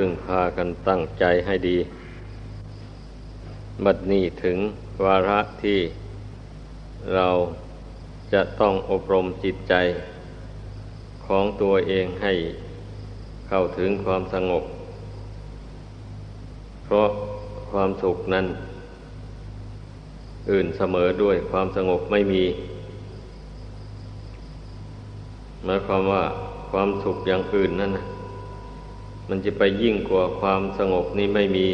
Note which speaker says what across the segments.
Speaker 1: พึงพากันตั้งใจให้ดี บัดนี้ถึงวาระที่เราจะต้องอบรมจิตใจของตัวเองให้เข้าถึงความสงบ เพราะความสุขนั้น อื่นเสมอด้วยความสงบไม่มีหมายความว่าความสุขอย่างอื่นนั่นนะ มันจะไปยิ่งกว่าความสงบนี้ไม่มี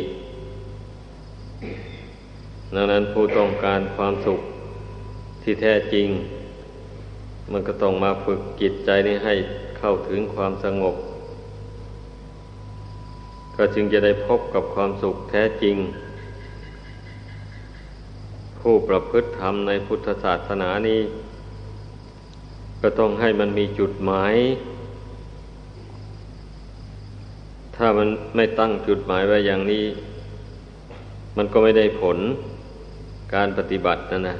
Speaker 1: ดังนั้นผู้ต้องการความสุขที่แท้จริง มันก็ต้องมาฝึกจิตใจนี้ให้เข้าถึงความสงบ ก็จึงจะได้พบกับความสุขแท้จริง ผู้ประพฤติธรรมในพุทธศาสนานี้ ก็ต้องให้มันมีจุดหมาย ถ้ามันไม่ตั้งจุดหมายไว้อย่างนี้ มันก็ไม่ได้ผลการปฏิบัตินะนะ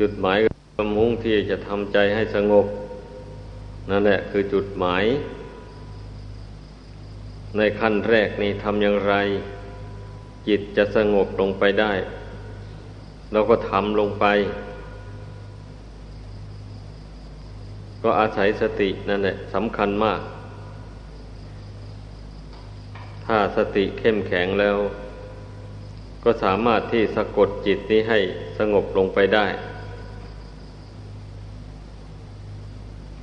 Speaker 1: จุดหมายก็มุ่งที่จะทำใจให้สงบ นั่นแหละคือจุดหมาย ในขั้นแรกนี่ทำอย่างไร จิตจะสงบลงไปได้ เราก็ทำลงไป ก็อาศัยสตินั่นแหละสำคัญมาก ถ้าสติเข้มแข็งแล้ว ก็สามารถที่สะกดจิตนี้ให้สงบลงไปได้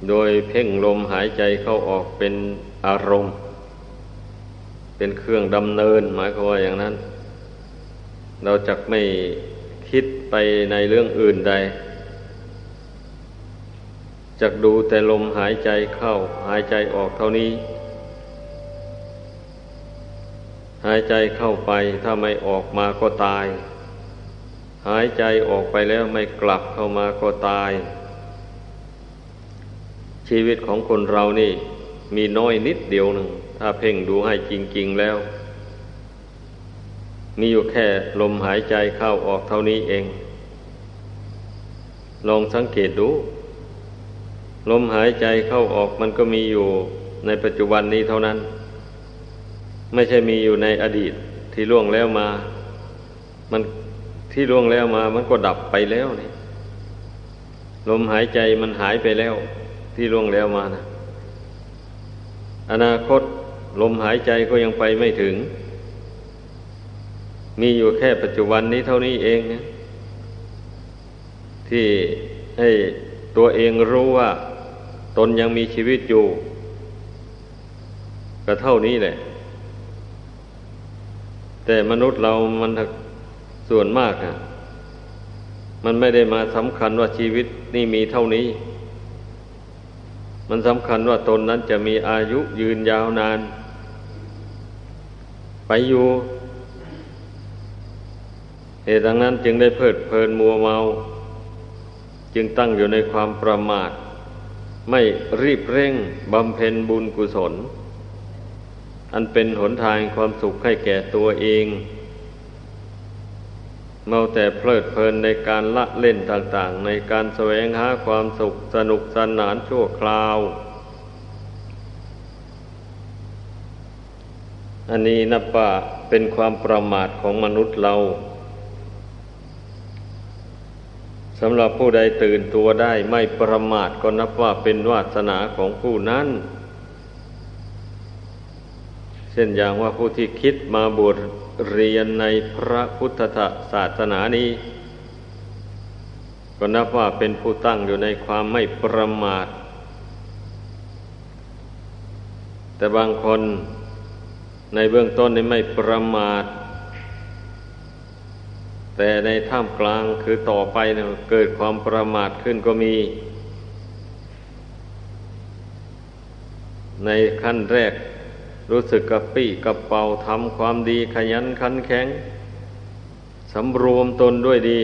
Speaker 1: โดยเพ่งลมหายใจเข้าออกเป็นอารมณ์ เป็นเครื่องดำเนินหมายความว่าอย่างนั้น เราจะไม่คิดไปในเรื่องอื่นใดจะดูแต่ลมหายใจเข้าหายใจออกเท่านี้ หายใจเข้าไปถ้าไม่ออกมาก็ตาย หายใจออกไปแล้วไม่กลับเข้ามาก็ตาย ชีวิตของคนเรานี่ มีน้อยนิดเดียวหนึ่ง ถ้าเพ่งดูให้จริง ๆแล้ว มีอยู่แค่ลมหายใจเข้าออกเท่านี้เอง ลองสังเกตดู ลมหายใจเข้าออกมันก็มีอยู่ในปัจจุบันนี้เท่านั้น ไม่ใช่มีอยู่ในอดีตที่ล่วงแล้วมา มันที่ล่วงแล้วมา มันก็ดับไปแล้วนี่ลมหายใจมันหายไปแล้ว ที่ล่วงแล้วมานะอนาคตลมหายใจก็ยังไปไม่ถึง มีอยู่แค่ปัจจุบันนี้เท่านี้เองนะที่ให้ตัวเองรู้ว่า ตนยังมีชีวิตอยู่ ก็เท่านี้แหละ แต่มนุษย์เรามันส่วนมากอะมันไม่ได้มาสำคัญว่าชีวิตนี่มีเท่านี้ มันสำคัญว่าตนนั้นจะมีอายุยืนยาวนาน ไปอยู่เหตุดังนั้นจึงได้เพิดเพลินมัวเมา จึงตั้งอยู่ในความประมาท ไม่รีบเร่งบำเพ็ญบุญกุศล อันเป็นหนทางความสุขให้แก่ตัวเอง เมาแต่เพลิดเพลินในการละเล่นต่างๆ ในการแสวงหาความสุขสนุกสนานชั่วคราว อันนี้นับว่าเป็นความประมาทของมนุษย์เราสำหรับผู้ใดตื่นตัวได้ไม่ประมาทก็นับว่าเป็นวาสนาของผู้นั้น ช่นอย่างว่าผู้ที่คิดมาบวชเรียนในพระพุทธศาสนานี้ ก็นับว่าเป็นผู้ตั้งอยู่ในความไม่ประมาท แต่บางคนในเบื้องต้นนี่ไม่ประมาท แต่ในท่ามกลางคือต่อไปเนี่ยเกิดความประมาทขึ้นก็มี ในขั้นแรก รู้สึกกระปี้กระเป๋าทำความดีขยันขันแข็งสำรวมตนด้วยดี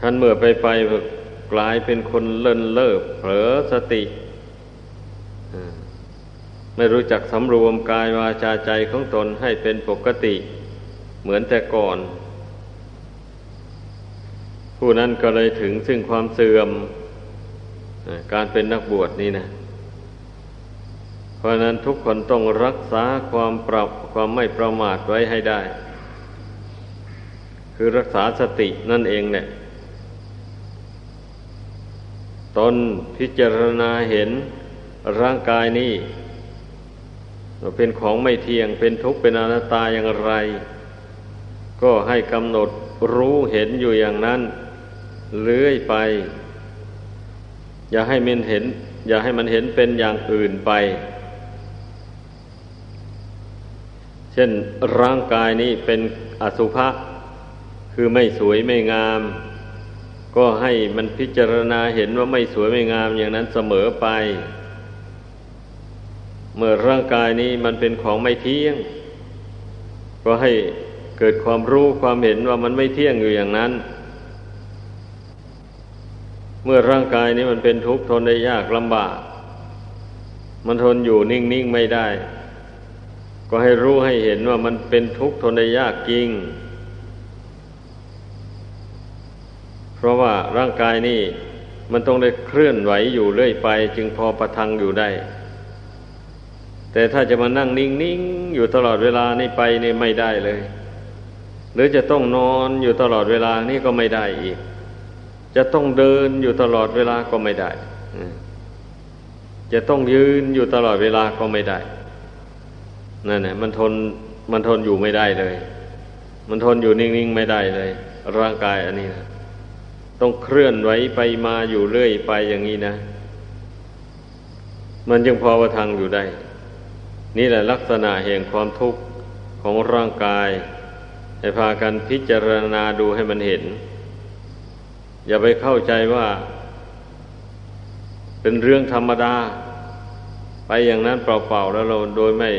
Speaker 1: ท่านเมื่อไปไปกลายเป็นคนเลินเล่อเผลอสติไม่รู้จักสำรวมกายวาจาใจของตนให้เป็นปกติ เหมือนแต่ก่อน ผู้นั้นก็เลยถึงซึ่งความเสื่อม การเป็นนักบวชนี่นะ ราะนั้นทุกคนต้องรักษาความปรับความไม่ประมาทไว้ให้ได้ คือรักษาสตินั่นเองเนี่ยตนพิจารณาเห็นร่างกายนี้เป็นของไม่เที่ยงเป็นทุกข์เป็นอนัตตาอย่างไร ก็ให้กำหนดรู้เห็นอยู่อย่างนั้น เลื่อยไป อย่าให้มันเห็น อย่าให้มันเห็นเป็นอย่างอื่นไป เช่นร่างกายนี้เป็นอสุภะคือไม่สวยไม่งาม ก็ให้มันพิจารณาเห็นว่าไม่สวยไม่งามอย่างนั้นเสมอไป เมื่อร่างกายนี้มันเป็นของไม่เที่ยง ก็ให้เกิดความรู้ความเห็นว่ามันไม่เที่ยงอยู่อย่างนั้น เมื่อร่างกายนี้มันเป็นทุกข์ทนได้ยากลำบาก มันทนอยู่นิ่งๆไม่ได้ ก็ให้รู้ให้เห็นว่ามันเป็นทุกข์ทนได้ยากจริง เพราะว่าร่างกายนี้มันต้องได้เคลื่อนไหวอยู่เรื่อยไป จึงพอประทังอยู่ได้ แต่ถ้าจะมานั่งนิ่งๆอยู่ตลอดเวลานี่ไปนี่ไม่ได้เลย หรือจะต้องนอนอยู่ตลอดเวลานี่ก็ไม่ได้อีก จะต้องเดินอยู่ตลอดเวลาก็ไม่ได้ จะต้องยืนอยู่ตลอดเวลาก็ไม่ได้ นั่นแหละมันทนมันทนอยู่ไม่ได้เลย มันทนอยู่นิ่งๆไม่ได้เลย ร่างกายอันนี้นะต้องเคลื่อนไหวไปมาอยู่เรื่อยไปอย่างนี้นะ มันจึงพอประทังอยู่ได้ นี่แหละลักษณะแห่งความทุกข์ของร่างกายให้พากันพิจารณาดูให้มันเห็น อย่าไปเข้าใจว่า เป็นเรื่องธรรมดา ไปอย่างนั้นเปล่าๆแล้วเราโดยไม่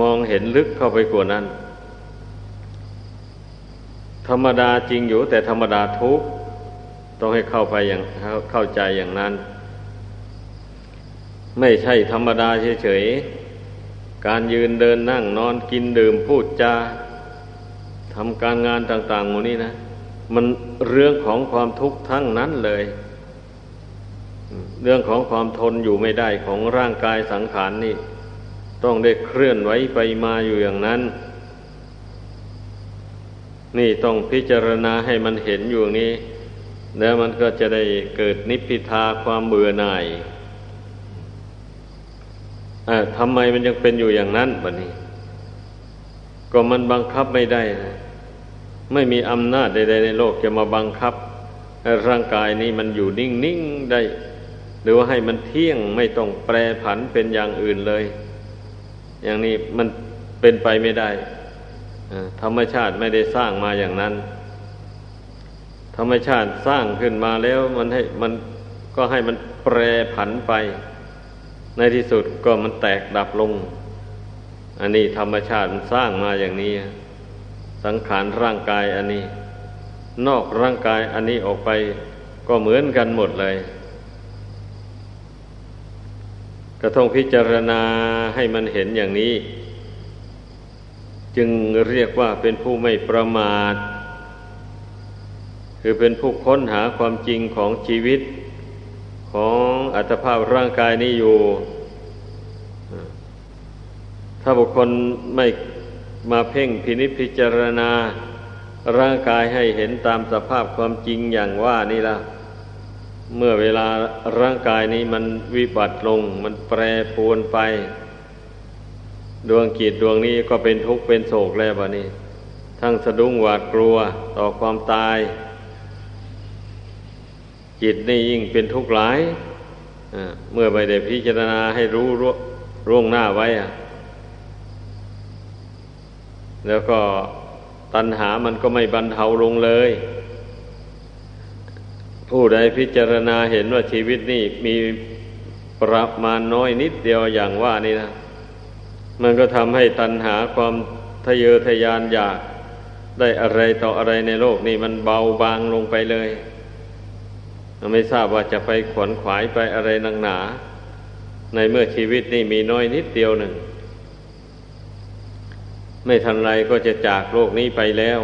Speaker 1: มองเห็นลึกเข้าไปกว่านั้น ธรรมดาจริงอยู่ แต่ธรรมดาทุกต้องให้เข้าไปอย่างเข้าใจอย่างนั้น ไม่ใช่ธรรมดาเฉยๆ การยืนเดินนั่งนอนกินดื่มพูดจาทำการงานต่างๆหมดนี้นะ มันเรื่องของความทุกข์ทั้งนั้นเลย เรื่องของความทนอยู่ไม่ได้ของร่างกายสังขารนนี่ ต้องได้เคลื่อนไหวไปมาอยู่อย่างนั้น นี่ต้องพิจารณาให้มันเห็นอยู่นี้ แล้วมันก็จะได้เกิดนิพพิทาความเบื่อหน่ายทำไมมันยังเป็นอยู่อย่างนั้นบัดนี้ ก็มันบังคับไม่ได้นะไม่มีอำนาจใดๆในโลกจะมาบังคับ ร่างกายนี้มันอยู่นิ่งๆได้ หรือว่าให้มันเที่ยงไม่ต้องแปรผันเป็นอย่างอื่นเลย อย่างนี้มันเป็นไปไม่ได้ธรรมชาติไม่ได้สร้างมาอย่างนั้น ธรรมชาติสร้างขึ้นมาแล้วมันให้มันก็ให้มันแปรผันไป ในที่สุดก็มันแตกดับลง อันนี้ธรรมชาติสร้างมาอย่างนี้ สังขารร่างกายอันนี้ นอกร่างกายอันนี้ออกไปก็เหมือนกันหมดเลย ก็ต้องพิจารณาให้มันเห็นอย่างนี้ จึงเรียกว่าเป็นผู้ไม่ประมาท คือเป็นผู้ค้นหาความจริงของชีวิตของอัตภาพร่างกายนี้อยู่ ถ้าบุคคลไม่มาเพ่งพินิจพิจารณา ร่างกายให้เห็นตามสภาพความจริงอย่างว่านี่ละ เมื่อเวลาร่างกายนี้มันวิบัติลง มันแปรปรวนไป ดวงกิจดวงนี้ก็เป็นทุกข์เป็นโศกแล้วบะนี้ ทั้งสะดุ้งหวาดกลัวต่อความตาย จิตนี่ยิ่งเป็นทุกข์หลายเมื่อไม่ได้พิจารณาให้รู้ร่วงหน้าไว้แล้วก็ตัณหามันก็ไม่บรรเทาลงเลย ผู้ใดพิจารณาเห็นว่าชีวิตนี่มีประมาณน้อยนิดเดียวอย่างว่านี่นะ มันก็ทำให้ตัณหาความทะเยอทะยานอยากได้อะไรต่ออะไรในโลกนี่มันเบาบางลงไปเลยไม่ทราบว่าจะไปขวนขวายไปอะไรนังหนา ในเมื่อชีวิตนี่มีน้อยนิดเดียวหนึ่ง ไม่ทันไรก็จะจากโลกนี้ไปแล้ว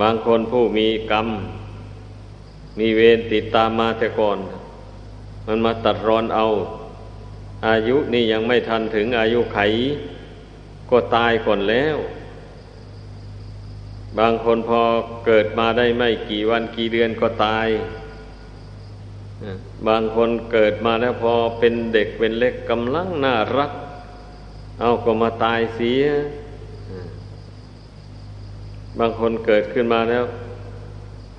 Speaker 1: บางคนผู้มีกรรม มีเวรติดตามมาแต่ก่อน มันมาตัดรอนเอา อายุนี่ยังไม่ทันถึงอายุไข ก็ตายก่อนแล้ว บางคนพอเกิดมาได้ไม่กี่วันกี่เดือนก็ตาย บางคนเกิดมาแล้วพอเป็นเด็กเป็นเล็กกำลังน่ารัก เอาก็มาตายเสีย บางคนเกิดขึ้นมาแล้ว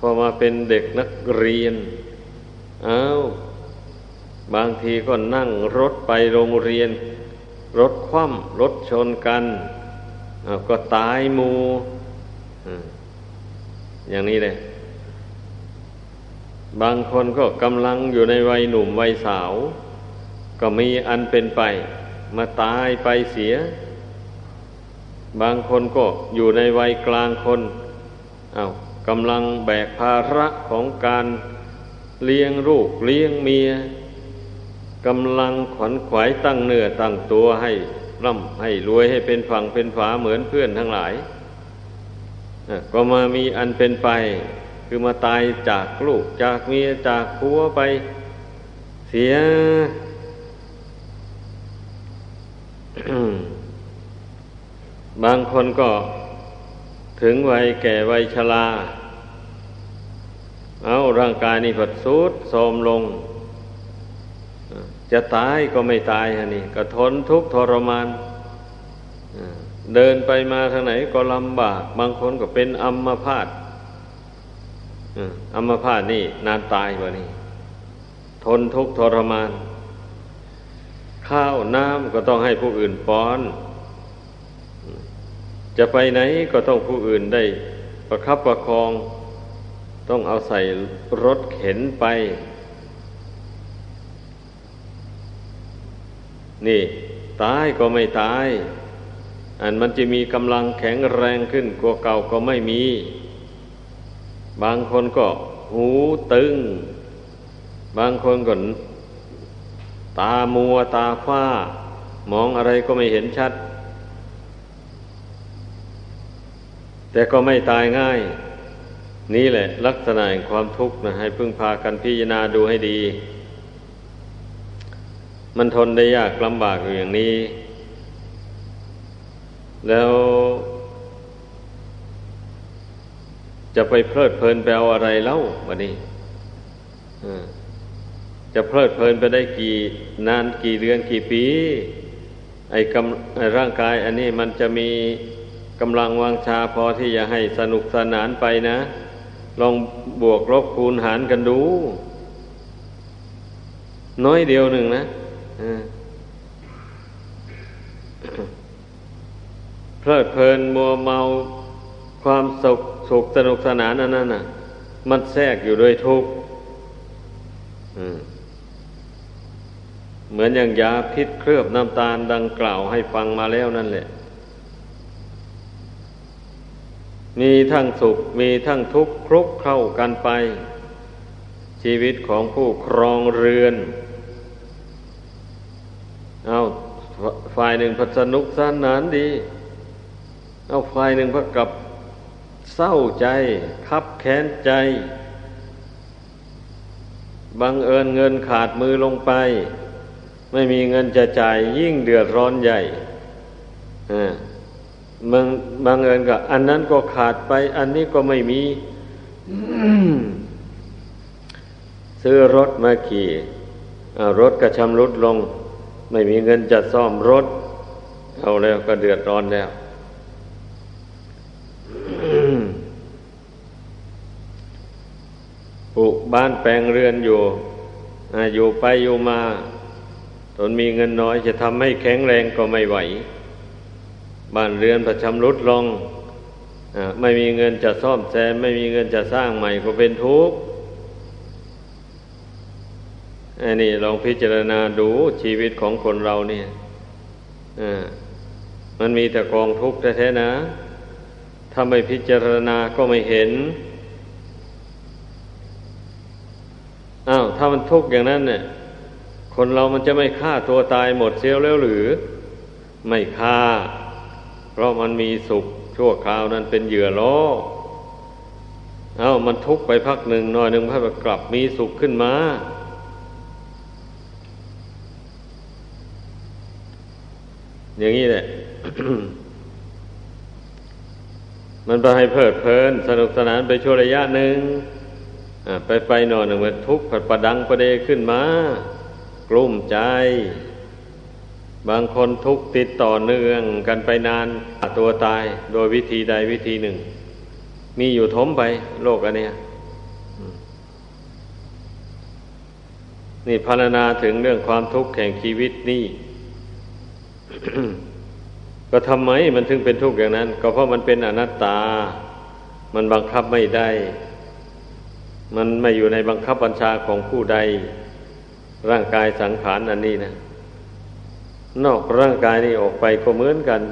Speaker 1: พอมาเป็นเด็กนักเรียนเอาบางทีก็นั่งรถไปโรงเรียน รถคว่ำรถชนกันก็ตายมูอย่างนี้เลยบางคนก็กำลังอยู่ในวัยหนุ่มวัยสาว ก็มีอันเป็นไป มาตายไปเสีย บางคนก็อยู่ในวัยกลางคนอา้าว กำลังแบกภาระของการเลี้ยงลูกเลี้ยงเมียกำลังขวัญขวายตั้งเนื้อตั้งตัวให้ร่ำให้รวยให้เป็นฝั่งเป็นฝาเหมือนเพื่อนทั้งหลายก็มามีอันเป็นไป คือมาตายจากลูกจากเมียจากผัวไป เสีย บางคนก็ ถึงวัยแก่วัยชรา เอาร่างกายนี่ผัดสุดโทมลง จะตายก็ไม่ตายฮะนี่ก็ทนทุกข์ทรมาน เดินไปมาทางไหนก็ลำบาก บางคนก็เป็นอัมพาตอัมพาตนี่นานตายกว่านี่ ทนทุกข์ทรมาน ข้าวน้ำก็ต้องให้ผู้อื่นป้อน จะไปไหนก็ต้องผู้อื่นได้ประคับประคอง ต้องเอาใส่รถเข็นไป นี่ ตายก็ไม่ตาย อันมันจะมีกำลังแข็งแรงขึ้นกว่าเก่าก็ไม่มี บางคนก็หูตึง บางคนก็ตามัวตาฟ้ามองอะไรก็ไม่เห็นชัด แต่ก็ไม่ตายง่าย นี่แหละ ลักษณะแห่งความทุกข์นะให้พึ่งพากันพิจารณาดูให้ดี มันทนได้ยากลำบากอยู่อย่างนี้ แล้วจะไปเพลิดเพลินไปเอาอะไรเล่าวันนี้จะเพลิดเพลินไปได้กี่นานกี่เดือนกี่ปี ไอ้กำไอ้ร่างกาย อันนี้มันจะมี กำลังวังชาพอที่จะให้สนุกสนานไปนะ ลองบวกลบคูณหารกันดู น้อยเดียวหนึ่งนะเพลิดเพลินมัวเมาความสุขสุขสนุกสนานนั่นน่ะ มันแทรกอยู่ด้วยทุกข์เหมือนอย่างยาพิษเคลือบน้ำตาลดังกล่าวให้ฟังมาแล้วนั่นแหละ มีทั้งสุขมีทั้งทุกข์คลุกเข้ากันไป ชีวิตของผู้ครองเรือน เอาฝ่ายหนึ่งพัสนุกสนานดี เอาฝ่ายหนึ่งก็กลับเศร้าใจ คับแค้นใจ บังเอิญเงินขาดมือลงไป ไม่มีเงินจะจ่ายยิ่งเดือดร้อนใหญ่ บางบางเอิญก็อันนั้นก็ขาดไป อันนี้ก็ไม่มี ซื้อรถมาขี่รถกระชำรุดลง ไม่มีเงินจะซ่อมรถเอาแล้วก็เดือดร้อนแล้วปลูกบ้านแปลงเรือนอยู่อยู่ไปอยู่มา ตนมีเงินน้อยจะทำให้แข็งแรงก็ไม่ไหว บ้านเรือนประชำรุดลงไม่มีเงินจะซ่อมแซม ไม่มีเงินจะสร้างใหม่ก็เป็นทุกข์อันนี้ลองพิจารณาดูชีวิตของคนเราเนี่ยมันมีแต่กองทุกข์แท้ๆนะ ถ้าไม่พิจารณาก็ไม่เห็นอ้าวถ้ามันทุกข์อย่างนั้นเนี่ย คนเรามันจะไม่ฆ่าตัวตายหมดเสียแล้วหรือ ไม่ฆ่า เพราะมันมีสุขชั่วคราวนั้นเป็นเหยื่อล้อ เอา้ามันทุกข์ไปพักหนึ่งหน่อยหนึ่งพักกลับมีสุขขึ้นมา อย่างนี้แหละ มันไปให้เพลิดเพลิน สนุกสนานไปชั่วระยะหนึ่งไปไปนอยหนึ่งมันทุกข์ผัดประดังประเดขึ้นมา กลุ่มใจ บางคนทุกติดต่อเนื่องกันไปนานตัวตายโดยวิธีใดวิธีหนึ่ง มีอยู่ทมไปโลกอันเนี้ยนี่พรรณนาถึงเรื่องความทุกข์แห่งชีวิตนี่ ก็ทำไมมันถึงเป็นทุกข์อย่างนั้น ก็เพราะมันเป็นอนัตตา มันบังคับไม่ได้ มันไม่อยู่ในบังคับบัญชาของผู้ใด ร่างกายสังขารอันนี้นะ นอกร่างกายนี้ออกไปก็เหมือนกัน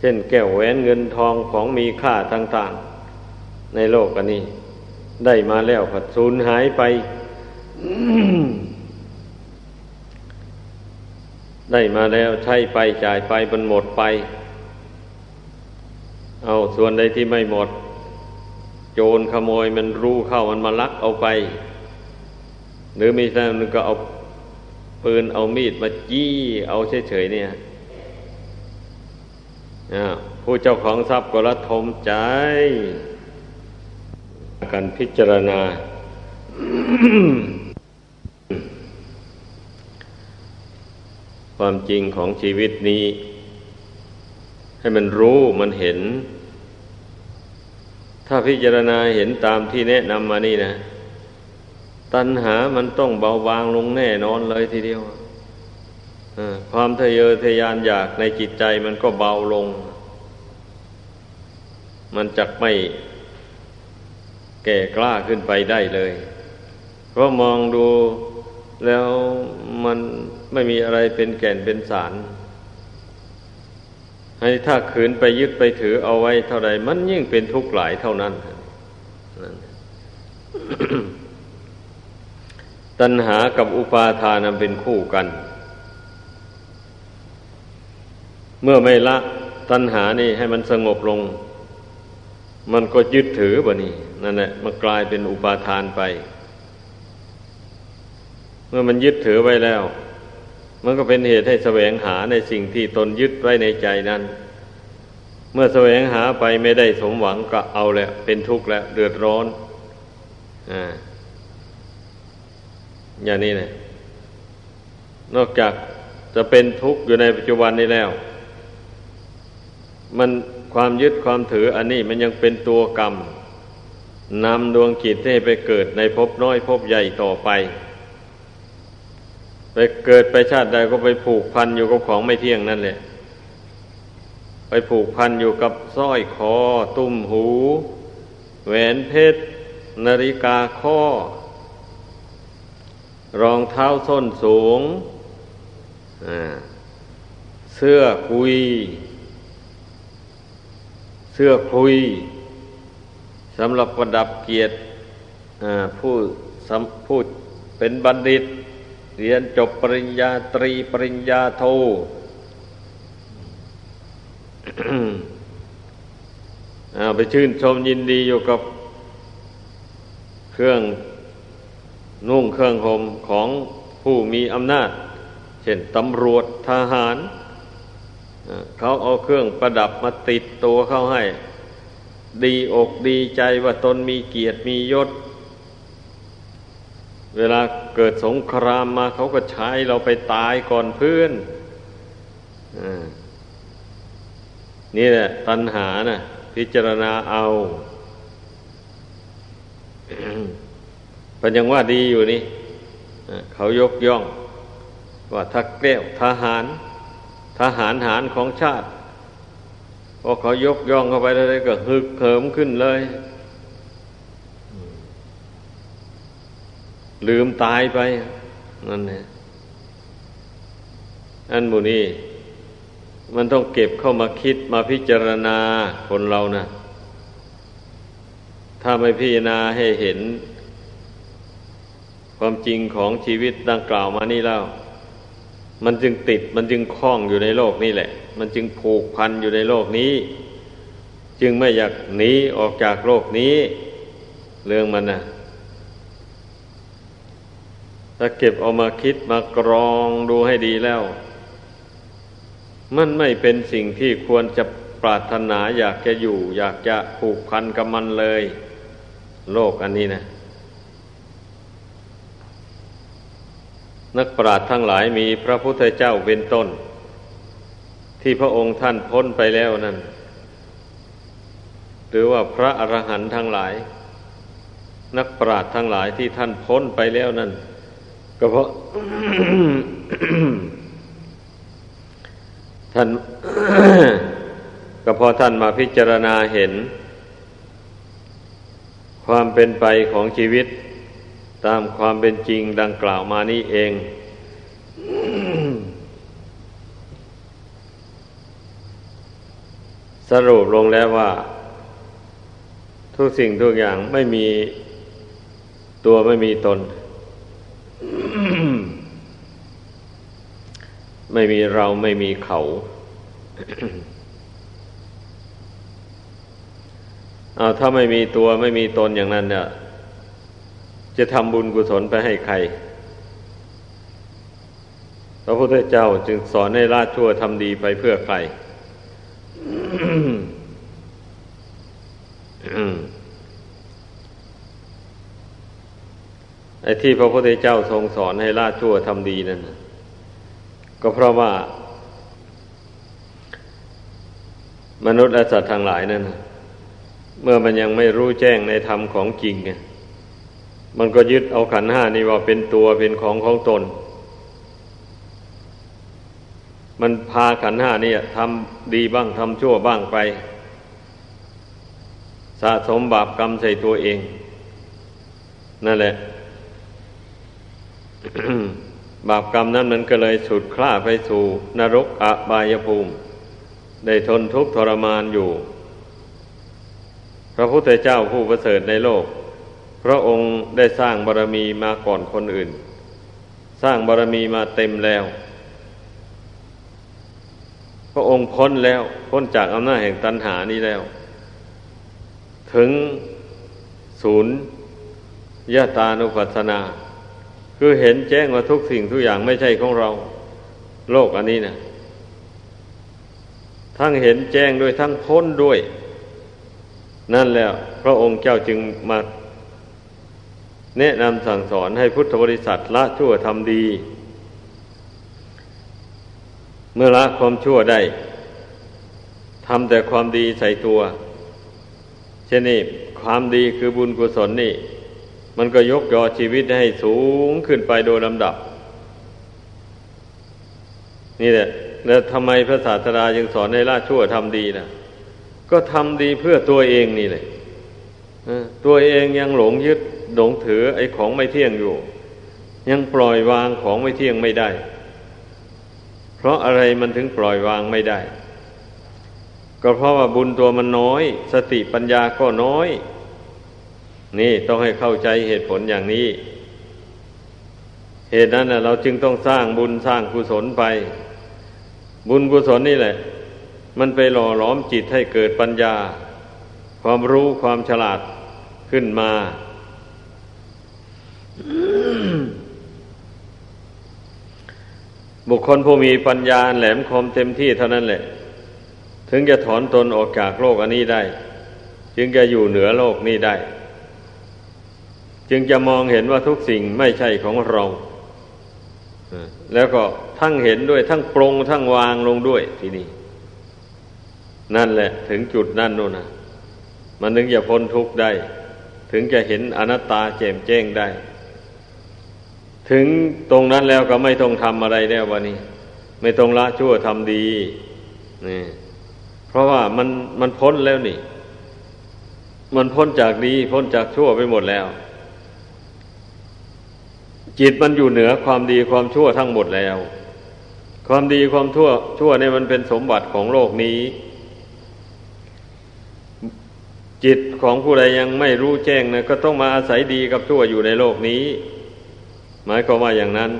Speaker 1: เช่นแก้วแหวนเงินทองของมีค่าต่างๆ ในโลกอันนี้ ได้มาแล้วผัดสูญหายไป ได้มาแล้วใช้ไปจ่ายไปมันหมดไป เอาส่วนใดที่ไม่หมด โจรขโมยมันรู้เข้ามันมาลักเอาไป หรือมีแค่นึงก็เอา ปืนเอามีดมาจี้เอาเฉยๆเนี่ยผู้เจ้าของทรัพย์ก็ระทมใจกันพิจารณา ความจริงของชีวิตนี้ ให้มันรู้มันเห็น ถ้าพิจารณาเห็นตามที่แนะนำมานี่นะ ตัณหามันต้องเบาบางลงแน่นอนเลยทีเดียวความทะเยอทะยานอยากในจิตใจมันก็เบาลง มันจักไม่แก่กล้าขึ้นไปได้เลย เพราะมองดูแล้วมันไม่มีอะไรเป็นแก่นเป็นสาร ให้ถ้าขืนไปยึดไปถือเอาไว้เท่าใดมันยิ่งเป็นทุกข์หลายเท่านั้น ตัณหากับอุปาทานเป็นคู่กัน เมื่อไม่ละตัณหานี่ให้มันสงบลง มันก็ยึดถือบ่นี่นั่นแหละมันกลายเป็นอุปาทานไป เมื่อมันยึดถือไว้แล้ว มันก็เป็นเหตุให้แสวงหาในสิ่งที่ตนยึดไว้ในใจนั้น เมื่อแสวงหาไปไม่ได้สมหวังก็เอาแล้วเป็นทุกข์แล้วเดือดร้อนอ่า อย่างนี้เลยนอกจากจะเป็นทุกข์อยู่ในปัจจุบันนี้แล้ว มันความยึดความถืออันนี้มันยังเป็นตัวกรรมนำดวงจิตให้ไปเกิดในภพน้อยภพใหญ่ต่อไป ไปเกิดไปชาติใดก็ไปผูกพันอยู่กับของไม่เที่ยงนั่นแหละไปผูกพันอยู่กับสร้อยคอ ตุ้มหู แหวนเพชรนาฬิกาข้อ รองเท้าส้นสูง เสื้อคุย เสื้อคุยสำหรับประดับเกียรติผู้ผู้เป็นบัณฑิต เรียนจบปริญญาตรีปริญญาโทไปชื่นชมยินดีอยู่กับเครื่อง นุ่งเครื่องห่มของผู้มีอำนาจ เช่นตำรวจทหาร เขาเอาเครื่องประดับมาติดตัวเข้าให้ ดีอกดีใจว่าตนมีเกียรติมียศ เวลาเกิดสงครามมาเขาก็ใช้เราไปตายก่อนเพื่อนอนี่แหละตัณหานะ่ะพิจารณาเอา เป็นยังว่าดีอยู่นี่เขายกย่อง ว่าทักแก้วทหาร ทหารหารของชาติพอเขายกย่องเข้าไปแล้ก็ฮึกเหิมขึ้นเลย ลืมตายไปนั่นแหละอันบุนี้มันต้องเก็บเข้ามาคิดมาพิจารณาคนเรานะถ้าไม่พิจารณาให้เห็น ความจริงของชีวิตดังกล่าวมานี่แล้วมันจึงติดมันจึงคล้องอยู่ในโลกนี้แหละ มันจึงผูกพันอยู่ในโลกนี้ จึงไม่อยากหนีออกจากโลกนี้ เรื่องมันนะถ้าเก็บเอามาคิดมากรองดูให้ดีแล้ว มันไม่เป็นสิ่งที่ควรจะปรารถนาอยากจะอยู่ อยากจะผูกพันกับมันเลย โลกอันนี้นะ นักปราชญ์ทั้งหลายมีพระพุทธเจ้าเป็นต้น ที่พระองค์ท่านพ้นไปแล้วนั่น หรือว่าพระอรหันต์ทั้งหลาย นักปราชญ์ทั้งหลายที่ท่านพ้นไปแล้วนั่น ก็เพราะท่านก็พอท่านมาพิจารณาเห็น ความเป็นไปของชีวิต ตามความเป็นจริงดังกล่าวมานี้เอง สรุปลงแล้วว่า ทุกสิ่งทุกอย่างไม่มีตัวไม่มีตน ไม่มีเราไม่มีเขา เอาถ้าไม่มีตัวไม่มีตนอย่างนั้นเนี่ย จะทำบุญกุศลไปให้ใคร พระพุทธเจ้าจึงสอนให้ละชั่วทำดีไปเพื่อใคร ไอ้ที่พระพุทธเจ้าทรงสอนให้ละชั่วทำดีนั่นก็เพราะว่า มนุษย์และสัตว์ทั้งหลายนั่นเมื่อมันยังไม่รู้แจ้งในธรรมของจริง มันก็ยึดเอาขันห้านี่ว่าเป็นตัวเป็นของของตน มันพาขันห้านี่ทำดีบ้างทำชั่วบ้างไป สะสมบาปกรรมใส่ตัวเอง นั่นแหละ บาปกรรมนั้นมันก็เลยสุดคล้าไปสู่ นรกอบายภูมิ ได้ทนทุกข์ทรมานอยู่ พระพุทธเจ้าผู้ประเสริฐในโลก พระองค์ได้สร้างบารมีมาก่อนคนอื่น สร้างบารมีมาเต็มแล้ว พระองค์พ้นแล้วพ้นจากอำนาจแห่งตัณหานี้แล้ว ถึงศูนย์ยะตานุปัสสนา คือเห็นแจ้งว่าทุกสิ่งทุกอย่างไม่ใช่ของเรา โลกอันนี้นะทั้งเห็นแจ้งด้วยทั้งพ้นด้วย นั่นแล้ว พระองค์เจ้าจึงมา แนะนำสั่งสอนให้พุทธบริษัทละชั่วทำดี เมื่อละความชั่วได้ทำแต่ความดีใส่ตัว เช่นนี้ความดีคือบุญกุศลนี่ มันก็ยกยอชีวิตให้สูงขึ้นไปโดยลำดับ นี่แหละแล้วทำไมพระศาสดาจึงสอนให้ละชั่วทำดีนะก็ทำดีเพื่อตัวเองนี่แหละตัวเองยังหลงยึด หลงถือไอ้ของไม่เที่ยงอยู่ ยังปล่อยวางของไม่เที่ยงไม่ได้ เพราะอะไรมันถึงปล่อยวางไม่ได้ ก็เพราะว่าบุญตัวมันน้อย สติปัญญาก็น้อย นี่ต้องให้เข้าใจเหตุผลอย่างนี้ เหตุนั้นเราจึงต้องสร้างบุญสร้างกุศลไป บุญกุศลนี่แหละ มันไปหล่อหลอมจิตให้เกิดปัญญา ความรู้ความฉลาดขึ้นมา บุคคลผู้มีปัญญาแหลมคมเต็มที่เท่านั้นแหละ ถึงจะถอนตนออกจากโลกอันนี้ได้ จึงจะอยู่เหนือโลกนี้ได้ จึงจะมองเห็นว่าทุกสิ่งไม่ใช่ของเราแล้วก็ทั้งเห็นด้วยทั้งปรงทั้งวางลงด้วยทีนี้นั่นแหละ ถึงจุดนั่นนู่นนะมันถึงจะพ้นทุกข์ได้ ถึงจะเห็นอนัตตาแจ่มแจ้งได้ ถึงตรงนั้นแล้วก็ไม่ต้องทำอะไรแล้ววันนี้ ไม่ต้องละชั่วทำดีนี่เพราะว่ามันมันพ้นแล้วนี่ มันพ้นจากดี พ้นจากชั่วไปหมดแล้ว จิตมันอยู่เหนือความดีความชั่วทั้งหมดแล้ว ความดีความชั่ว ชั่วเนี่ยมันเป็นสมบัติของโลกนี้ จิตของผู้ใดยังไม่รู้แจ้งนะก็ต้องมาอาศัยดีกับชั่วอยู่ในโลกนี้ หมายความว่าอย่างนั้น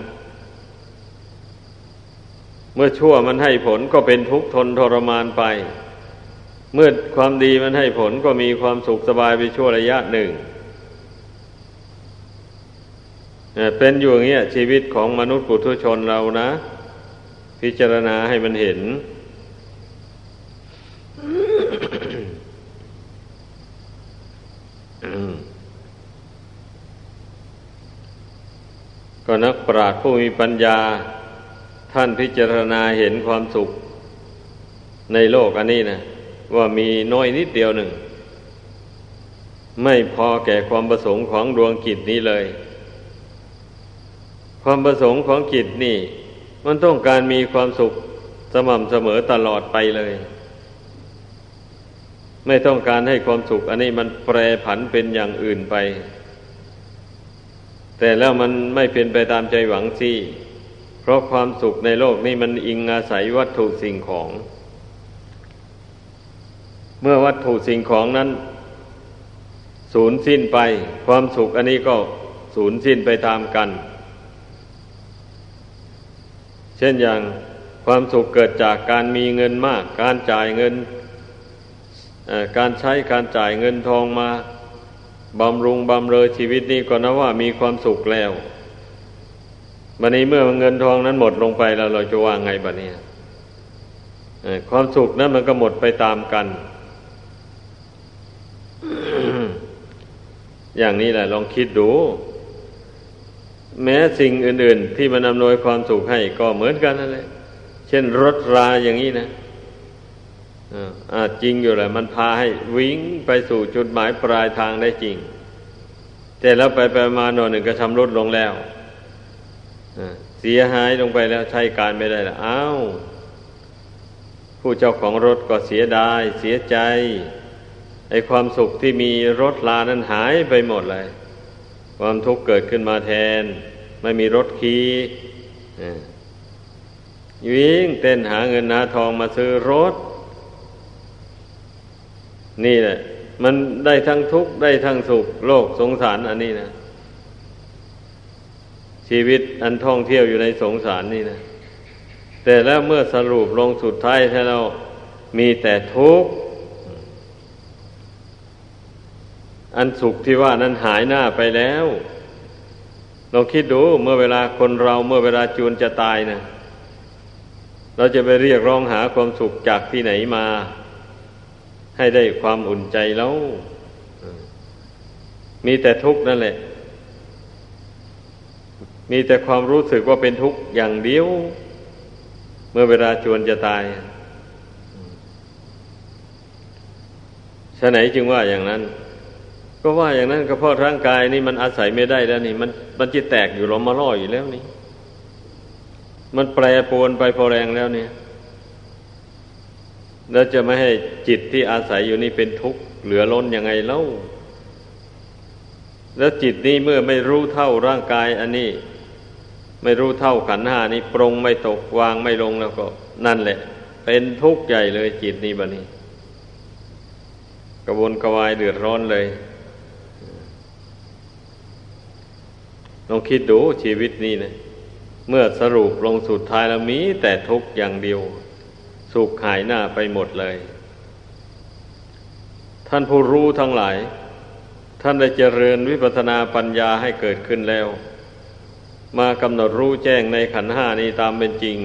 Speaker 1: เมื่อชั่วมันให้ผลก็เป็นทุกข์ทนทรมานไป เมื่อความดีมันให้ผลก็มีความสุขสบายไปชั่วระยะหนึ่งเป็นอยู่อย่างนี้ชีวิตของมนุษย์ปุถุชนเรานะ พิจารณาให้มันเห็น อืม ก็นักปราชญ์ผู้มีปัญญา ท่านพิจารณาเห็นความสุข ในโลกอันนี้นะว่ามีน้อยนิดเดียวหนึ่ง ไม่พอแก่ความประสงค์ของดวงกิจนี้เลย ความประสงค์ของกิจนี่ มันต้องการมีความสุขสม่ำเสมอตลอดไปเลย ไม่ต้องการให้ความสุข อันนี้มันแปรผันเป็นอย่างอื่นไป แต่แล้วมันไม่เป็นไปตามใจหวังสิเพราะความสุขในโลกนี้มันอิงอาศัยวัตถุสิ่งของ เมื่อวัตถุสิ่งของนั้น สูญสิ้นไป ความสุขอันนี้ก็สูญสิ้นไปตามกัน เช่นอย่างความสุขเกิดจากการมีเงินมาก การจ่ายเงิน การใช้การจ่ายเงินทองมา บำรุงบำเรอชีวิตนี้ก็นะว่ามีความสุขแล้วบัดนี้เมื่อเงินทองนั้นหมดลงไปแล้วเราจะว่าไงบัดนี้ความสุขนั้นมันก็หมดไปตามกัน อย่างนี้แหละ ลองคิดดู แม้สิ่งอื่น ๆ ที่มันอำนวยความสุขให้ก็เหมือนกันนั่นแหละ เช่นรถราอย่างนี้นะ อาจริงอยู่แหละมันพาให้วิ่งไปสู่จุดหมายปลายทางได้จริง แต่แล้วไปไปมาหน่อยหนึ่งก็ชำรุดลงแล้วเสียหายลงไปแล้วใช้การไม่ได้แล้วอ้าว ผู้เจ้าของรถก็เสียดาย เสียใจไอความสุขที่มีรถลานั้นหายไปหมดเลย ความทุกข์เกิดขึ้นมาแทน ไม่มีรถขี่วิ่งเต้นหาเงินหาทองมาซื้อรถ นี่แหละ มันได้ทั้งทุกข์ได้ทั้งสุขโลกสงสารอันนี้นะ ชีวิตอันท่องเที่ยวอยู่ในสงสารนี่นะ แต่แล้วเมื่อสรุปลงสุดท้ายถ้าเรามีแต่ทุกข์อันสุขที่ว่านั้นหายหน้าไปแล้วลองคิดดูเมื่อเวลาคนเราเมื่อเวลาจูนจะตายนะเราจะไปเรียกร้องหาความสุขจากที่ไหนมา ให้ได้ความอุ่นใจแล้วมีแต่ทุกข์นั่นแหละ มีแต่ความรู้สึกว่าเป็นทุกข์อย่างเดียว เมื่อเวลาจวนจะตายฉะไหนจึงว่าอย่างนั้น ก็ว่าอย่างนั้นก็เพราะร่างกายนี่มันอาศัยไม่ได้แล้วนี่ มันมันจะแตกอยู่ลมมาล่ออยู่แล้วนี่ มันแปรปรวนไปพอแรงแล้วเนี่ย แล้วจะไม่ให้จิตที่อาศัยอยู่นี่เป็นทุกข์เหลือล้นยังไงเล่า แล้วจิตนี้เมื่อไม่รู้เท่าร่างกาย อันนี้ ไม่รู้เท่าขันหานี้ปรงไม่ตกวางไม่ลงแล้วก็ นั่นแหละ เป็นทุกข์ใหญ่เลยจิตนี้บะนี้ กระวนกระวายเดือดร้อนเลยลองคิดดูชีวิตนี้นะเมื่อสรุปลงสุดท้ายแล้วมีแต่ทุกข์อย่างเดียว สุขหายหน้าไปหมดเลย ท่านผู้รู้ทั้งหลาย ท่านได้เจริญวิปัสนาปัญญาให้เกิดขึ้นแล้ว มากำหนดรู้แจ้งในขันห้านี้ตามเป็นจริง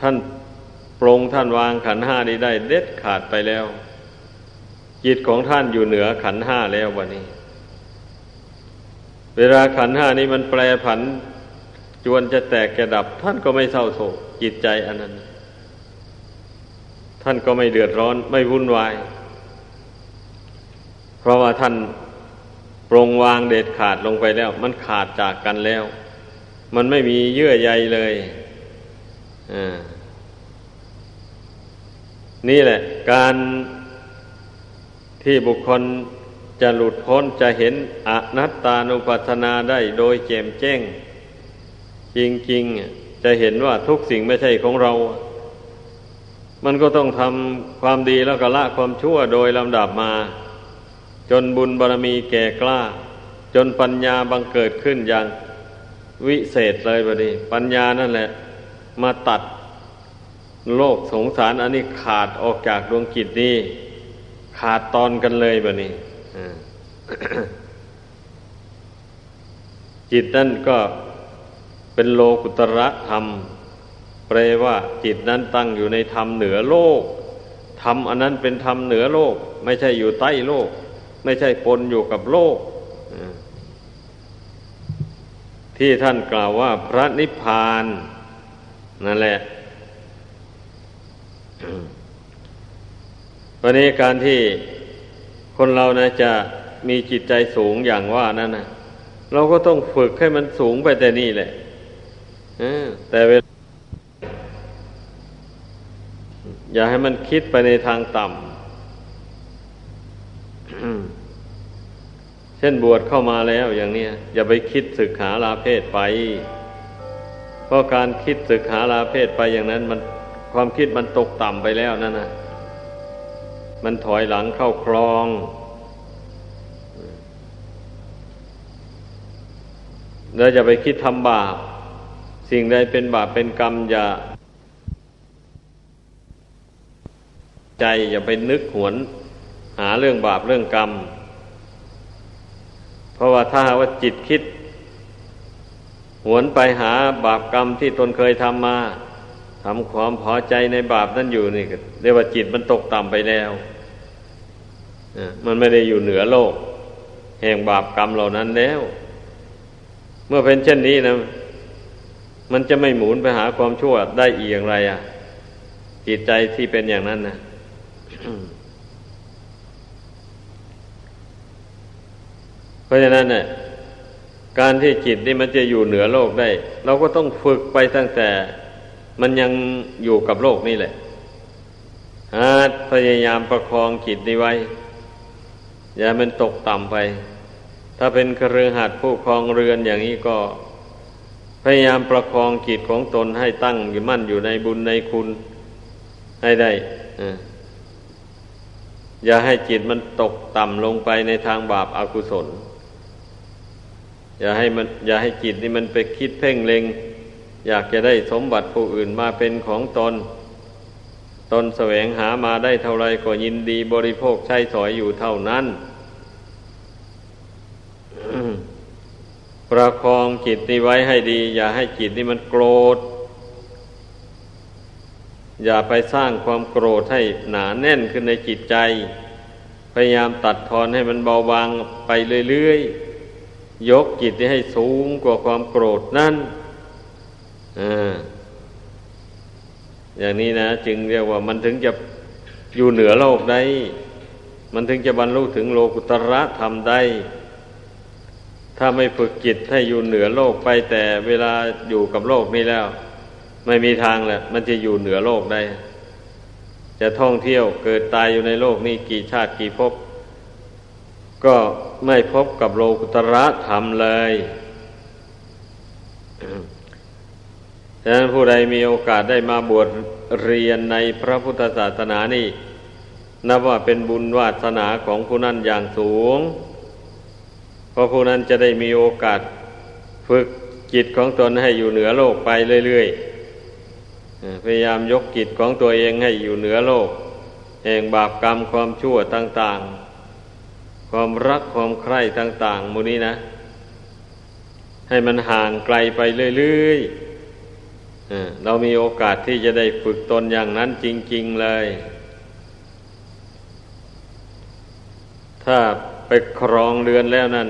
Speaker 1: ท่านปรงท่านวางขันห้านี้ได้เด็ดขาดไปแล้ว จิตของท่านอยู่เหนือขันห้าแล้ววันนี้ เวลาขันห้านี้มันแปรผัน จวนจะแตกแกดับ ท่านก็ไม่เศร้าโศกจิตใจอันนั้น ท่านก็ไม่เดือดร้อนไม่วุ่นวาย เพราะว่าท่านปรงวางเด็ดขาดลงไปแล้ว มันขาดจากกันแล้ว มันไม่มีเยื่อใยเลยนี่แหละ การที่บุคคลจะหลุดพ้นจะเห็นอนัตตานุปัสสนาได้โดยแจ่มแจ้ง จริงๆ จะเห็นว่าทุกสิ่งไม่ใช่ของเรา มันก็ต้องทำความดีแล้วก็ละความชั่วโดยลำดับมา จนบุญบารมีแก่กล้า จนปัญญาบังเกิดขึ้นอย่างวิเศษเลยบดีปัญญานั่นแหละ มาตัดโลกสงสารอันนี้ขาดออกจากดวงกิจนี้ ขาดตอนกันเลยบนี้จิตนั่นก็เป็นโลกุตระธรรม แปลว่าจิตนั้นตั้งอยู่ในธรรมเหนือโลก ธรรมอันนั้นเป็นธรรมเหนือโลก ไม่ใช่อยู่ใต้โลก ไม่ใช่ปนอยู่กับโลก ที่ท่านกล่าวว่าพระนิพพานนั่นแหละวันนี้การที่คนเรานะจะมีจิตใจสูงอย่างว่านั่นนะเราก็ต้องฝึกให้มันสูงไปแต่นี่แหละแต่เวลา อย่าให้มันคิดไปในทางต่ำ เช่นบวชเข้ามาแล้วอย่างนี้อย่าไปคิดศึกษาลาเพศไป เพราะการคิดศึกษาลาเพศไปอย่างนั้น มันความคิดมันตกต่ำไปแล้วนั่นนะมันถอยหลังเข้าคลอง แล้วจะไปคิดทำบาป สิ่งใดเป็นบาปเป็นกรรมอย่า ใจอย่าไปนึกหวน หาเรื่องบาปเรื่องกรรม เพราะว่าถ้าว่าจิตคิด หวนไปหาบาปกรรมที่ตนเคยทำมาทำความพอใจในบาปนั้นอยู่นี่เรียกว่าจิตมันตกต่ำไปแล้วมันไม่ได้อยู่เหนือโลก แห่งบาปกรรมเหล่านั้นแล้ว เมื่อเป็นเช่นนี้นะ มันจะไม่หมุนไปหาความชั่วได้อีกอย่างไรอะ จิตใจที่เป็นอย่างนั้นนะ เพราะฉะนั้นเนี่ยการที่จิตนี่มันจะอยู่เหนือโลกได้ เราก็ต้องฝึกไปตั้งแต่มันยังอยู่กับโลกนี่แหละหาพยายามประคองจิตนี้ไว้ อย่ามันตกต่ำไป ถ้าเป็นครือหัดผู้ครองเรือนอย่างนี้ก็ พยายามประคองจิตของตนให้ตั้งอยู่มั่นอยู่ในบุญในคุณให้ได้ อย่าให้จิตมันตกต่ำลงไปในทางบาปอากุศล อย่าให้มัน อย่าให้จิตนี่มันไปคิดเพ่งเล็ง อยากจะได้สมบัติผู้อื่นมาเป็นของตน ตนแสวงหามาได้เท่าไรก็ยินดีบริโภคใช้สอยอยู่เท่านั้น ประคองจิตนี้ไว้ให้ดี อย่าให้จิตนี่มันโกรธ อย่าไปสร้างความโกรธให้หนาแน่นขึ้นในจิตใจ พยายามตัดทอนให้มันเบาบางไปเรื่อยๆ ยกจิตให้สูงกว่าความโกรธนั่นออย่างนี้นะ จึงเรียกว่ามันถึงจะอยู่เหนือโลกได้ มันถึงจะบรรลุถึงโลกุตระธรรมได้ ถ้าไม่ฝึกจิตให้อยู่เหนือโลกไปแต่เวลาอยู่กับโลกนี้แล้ว ไม่มีทางแหละมันจะอยู่เหนือโลกได้ จะท่องเที่ยวเกิดตายอยู่ในโลกนี้กี่ชาติกี่ภพก็ไม่พบกับโลกุตระธรรมเลยฉะนั้นผู้ใดมีโอกาสได้มาบวชเรียนในพระพุทธศาสนานี่ นับว่าเป็นบุญวาสนาของผู้นั้นอย่างสูง เพราะผู้นั้นจะได้มีโอกาสฝึกจิตของตนให้อยู่เหนือโลกไปเรื่อยๆ พยายามยกกิจของตัวเองให้อยู่เหนือโลก แห่งบาปกรรมความชั่วต่าง ๆ ความรักความใคร่ต่าง ๆมูนี้นะ ให้มันห่างไกลไปเรื่อยๆเรามีโอกาสที่จะได้ฝึกตนอย่างนั้นจริง ๆเลย ถ้าไปครองเรือนแล้วนั่น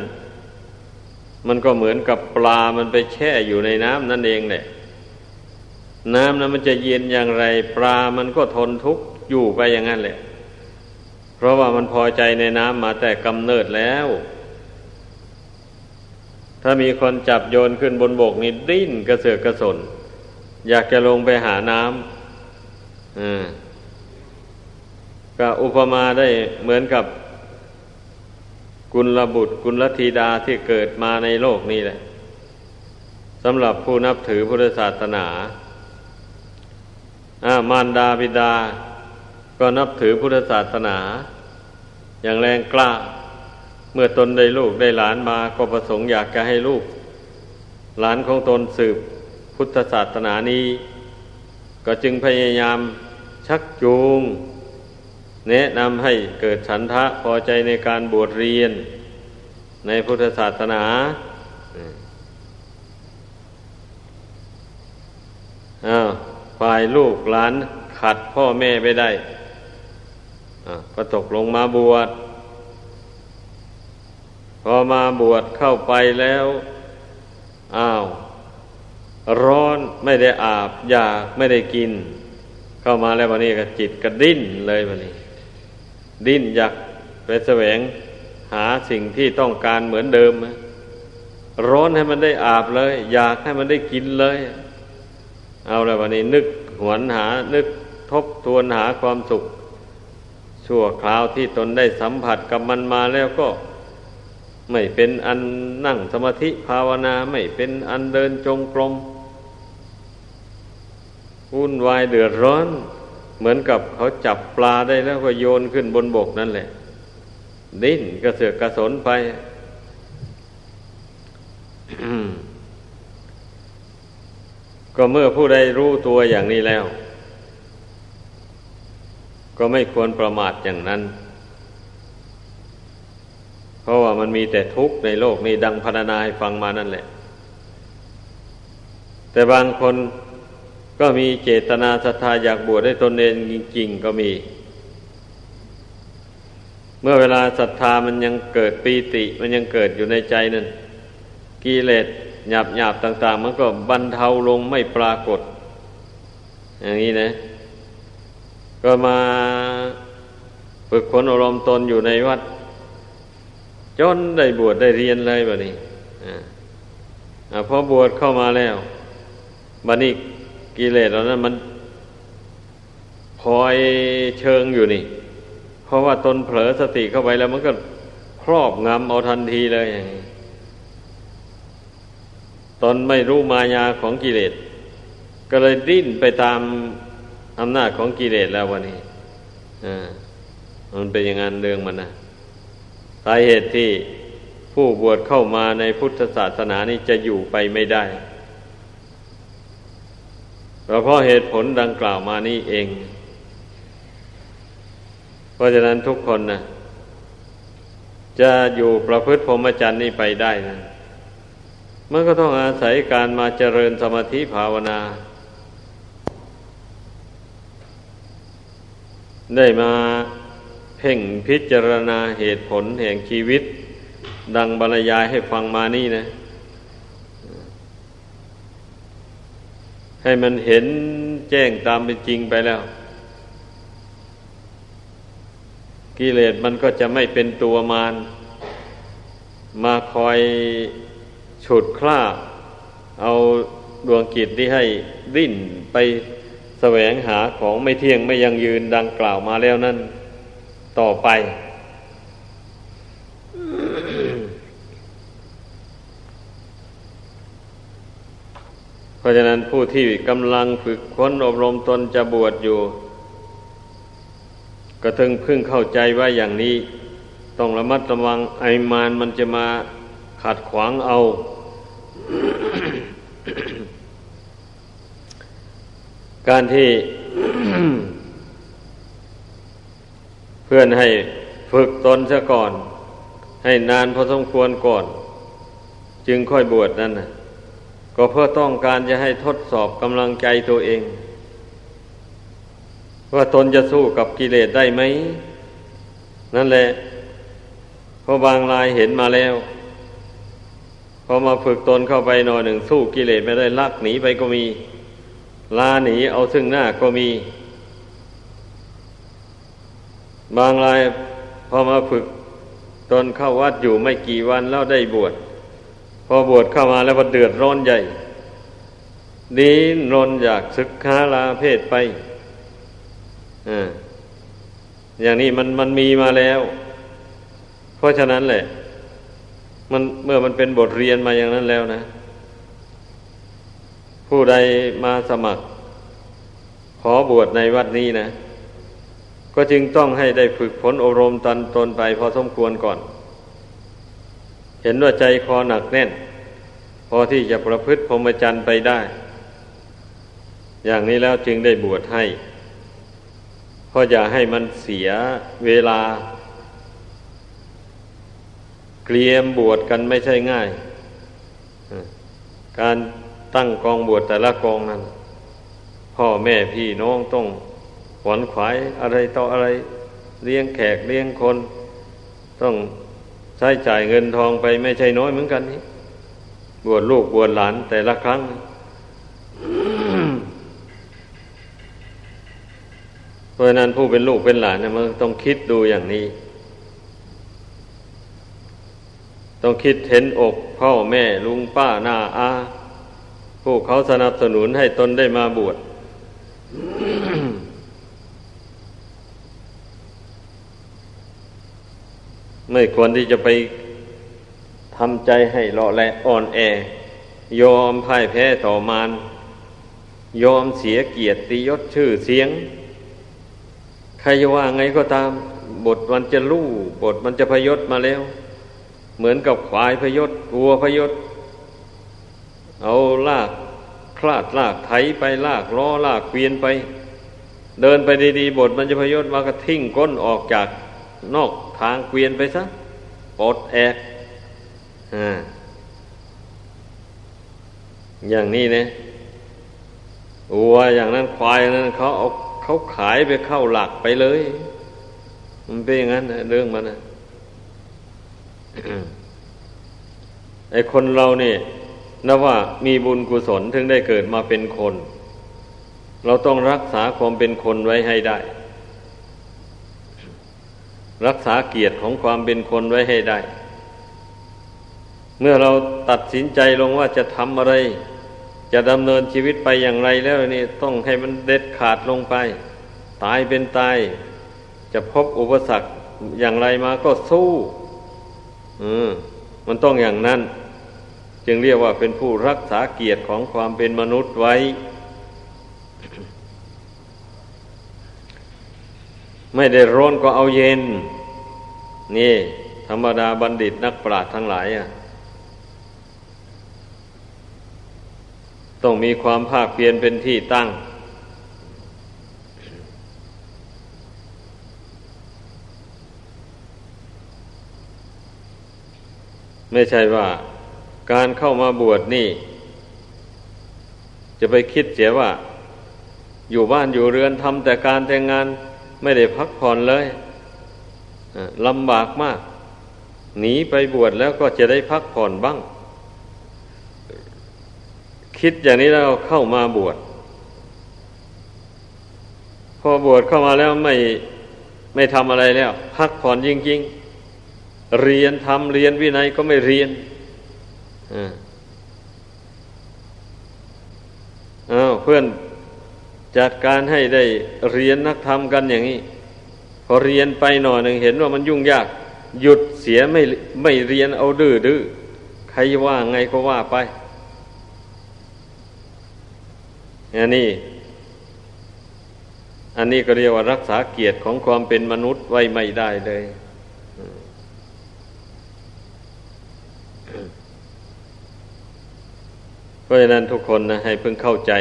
Speaker 1: มันก็เหมือนกับปลามันไปแช่อยู่ในน้ำนั่นเองแหละ น้ำนั้นมันจะเย็นอย่างไร ปลามันก็ทนทุกข์อยู่ไปอย่างนั้นแหละ เพราะว่ามันพอใจในน้ำมาแต่กำเนิดแล้ว ถ้ามีคนจับโยนขึ้นบนบกนี่ดิ้นกระเสือกกระสน อยากจะลงไปหาน้ำอ่าก็อุปมาได้เหมือนกับกุลบุตรกุลธีดาที่เกิดมาในโลกนี้แหละสำหรับผู้นับถือพุทธศาสนา มารดาบิดา ก็นับถือพุทธศาสนา อย่างแรงกล้า เมื่อตนได้ลูกได้หลานมา ก็ประสงค์อยากจะให้ลูก หลานของตนสืบพุทธศาสนานี้ ก็จึงพยายามชักจูง แนะนำให้เกิดฉันทะพอใจในการบวชเรียน ในพุทธศาสนาอ้าว ฝ่ายลูกหลานขัดพ่อแม่ไปได้ก็ตกลงมาบวช พอมาบวชเข้าไปแล้ว อ้าว ร้อนไม่ได้อาบอยากไม่ได้กิน เข้ามาแล้ววันนี้ก็จิตก็ดิ้นเลยวันนี้ ดิ้นอยากไปแสวงหาสิ่งที่ต้องการเหมือนเดิม ร้อนให้มันได้อาบเลย อยากให้มันได้กินเลย เอาแล้ววันนี้นึกหวนหานึกทบทวนหาความสุข ชั่วคราวที่ตนได้สัมผัสกับมันมาแล้วก็ ไม่เป็นอันนั่งสมาธิภาวนาไม่เป็นอันเดินจงกรมวุ่นวายเดือดร้อน เหมือนกับเขาจับปลาได้แล้วก็โยนขึ้นบนบกนั่นแหละ ดิ้นกระเสือกกระสนไป ก็เมื่อผู้ใดรู้ตัวอย่างนี้แล้ว ก็ไม่ควรประมาทอย่างนั้น เพราะว่ามันมีแต่ทุกข์ในโลกนี้ดังพรรณนาให้ฟังมานั่นแหละ แต่บางคนก็มีเจตนาศรัทธาอยากบวชได้ตนเองจริงๆก็มี เมื่อเวลาศรัทธามันยังเกิดปีติ มันยังเกิดอยู่ในใจนั่นกิเลส หยาบหยาบต่าง ๆ มันก็บรรเทาลงไม่ปรากฏ อย่างนี้นะ ก็มาฝึกฝนอารมณ์ตนอยู่ในวัด จนได้บวชได้เรียนเลยแบบนี้อพอบวชเข้ามาแล้วบัดนี้กิเลสเหล่านั้นมันคอยเชิงอยู่นี่ เพราะว่าตนเผลอสติเข้าไปแล้วมันก็ครอบงำเอาทันทีเลยอย่างนี้ ตนไม่รู้มายาของกิเลส ก็เลยดิ้นไปตามอำนาจของกิเลสแล้ววันนี้มันเป็นอย่างนั้นเรื่องมันนะสาเหตุที่ผู้บวชเข้ามาในพุทธศาสนานี้จะอยู่ไปไม่ได้เพราะเหตุผลดังกล่าวมานี้เอง เพราะฉะนั้นทุกคนนะจะอยู่ประพฤติพรหมจรรย์นี้ไปได้นะ มันก็ต้องอาศัยการมาเจริญสมาธิภาวนา ได้มาเพ่งพิจารณาเหตุผลแห่งชีวิต ดังบรรยายให้ฟังมานี่นะ ให้มันเห็นแจ้งตามเป็นจริงไปแล้ว กิเลสมันก็จะไม่เป็นตัวมารมาคอย ฉุดคล้าเอาดวงกิจที่ให้ดิ้นไปแสวงหาของไม่เที่ยงไม่ยังยืนดังกล่าวมาแล้วนั่นต่อไป เพราะฉะนั้นผู้ที่กำลังฝึกค้นอบรมตนจะบวชอยู่ ก็ถึงพึ่งเข้าใจว่าอย่างนี้ ต้องระมัดระวังไอมานมันจะมาขัดขวางเอา การที่เพื่อนให้ฝึกตนซะก่อน ให้นานพอสมควรก่อน จึงค่อยบวชนั่นนะก็เพื่อต้องการจะให้ทดสอบกำลังใจตัวเอง ว่าตนจะสู้กับกิเลสได้ไหม นั่นแหละเพราะบางรายเห็นมาแล้ว พอมาฝึกตนเข้าไปหน่อยหนึ่งสู้กิเลสไม่ได้ลักหนีไปก็มี ลาหนีเอาซึ่งหน้าก็มี บางรายพอมาฝึกตนเข้าวัดอยู่ไม่กี่วันแล้วได้บวชพอบวชเข้ามาแล้วก็เดือดร้อนใหญ่ดิ้นรนอยากศึกษาลาเพศไปอ่าอย่างนี้มันมันมีมาแล้ว เพราะฉะนั้นแหละ มันเมื่อมันเป็นบทเรียนมาอย่างนั้นแล้วนะ ผู้ใดมาสมัคร ขอบวชในวัดนี้นะ ก็จึงต้องให้ได้ฝึกฝนอบรมตันตนไปพอสมควรก่อน เห็นว่าใจคอหนักแน่น พอที่จะประพฤติพรหมจรรย์ไปได้ อย่างนี้แล้วจึงได้บวชให้เพราะอย่าให้มันเสียเวลา เกลียมบวชกันไม่ใช่ง่าย การตั้งกองบวชแต่ละกองนั้น พ่อแม่พี่น้องต้องขวนขวายอะไรต่ออะไรเลี้ยงแขกเลี้ยงคน ต้องใช้จ่ายเงินทองไปไม่ใช่น้อยเหมือนกันนี่บวชลูกบวชหลานแต่ละครั้ง เพราะนั้นผู้เป็นลูกเป็นหลานเนี่ยมันต้องคิดดูอย่างนี้ ต้องคิดเห็นอกพ่อแม่ลุงป้านาอาผู้เขาสนับสนุนให้ตนได้มาบวชไม่ควรที่จะไปทำใจให้เลาะแหละอ่อนแอ ยอมพ่ายแพ้ต่อมาน ยอมเสียเกียรติยศชื่อเสียง ใครจะว่าไงก็ตาม บทมันจะลู่บทมันจะพยศมาแล้ว เหมือนกับควายพยศวัวพยศ เอาลากคลาดลากไถไปลากล้อลากเกวียนไป เดินไปดีๆบทมันจะพยศมาก็ทิ้งก้นออกจากนอกทางเกวียนไปซะปลดแอกอย่างนี้เนี่ยวัวอย่างนั้นควายนั้นเขาเอาเขาขายไปเข้าหลักไปเลย มันเป็นอย่างนั้นเรื่องมันนะ ไอคนเราเนี่ยนับว่ามีบุญกุศลถึงได้เกิดมาเป็นคน เราต้องรักษาความเป็นคนไว้ให้ได้ รักษาเกียรติของความเป็นคนไว้ให้ได้ เมื่อเราตัดสินใจลงว่าจะทำอะไร จะดำเนินชีวิตไปอย่างไรแล้วนี่ต้องให้มันเด็ดขาดลงไป ตายเป็นตาย จะพบอุปสรรคอย่างไรมาก็สู้ มมันต้องอย่างนั้น จึงเรียกว่าเป็นผู้รักษาเกียรติของความเป็นมนุษย์ไว้ ไม่ได้ร้อนก็เอาเย็น นี่ ธรรมดาบัณฑิตนักปราชญ์ทั้งหลายอะต้องมีความภาคเพียรเป็นที่ตั้ง ไม่ใช่ว่าการเข้ามาบวชนี่ จะไปคิดเสียว่า อยู่บ้านอยู่เรือนทำแต่การแต่งงานไม่ได้พักผ่อนเลยลำบากมาก หนีไปบวชแล้วก็จะได้พักผ่อนบ้าง คิดอย่างนี้แล้วเข้ามาบวชพอบวชเข้ามาแล้วไม่ไม่ทำอะไรแล้ว พักผ่อนจริง ๆ เรียนทำเรียนวินัยก็ไม่เรียนอ้าวเพื่อนจัดการให้ได้เรียนนักธรรมกันอย่างนี้ พอเรียนไปหน่อยหนึ่งเห็นว่ามันยุ่งยาก หยุดเสียไม่ไม่เรียนเอาดื้อดื้อใครว่าไงก็ว่าไปอันนี้ อันนี้ก็เรียกว่ารักษาเกียรติของความเป็นมนุษย์ไว้ไม่ได้เลย เพ ราะฉะนั้นทุกคนนะให้เพิ่งเข้าใจ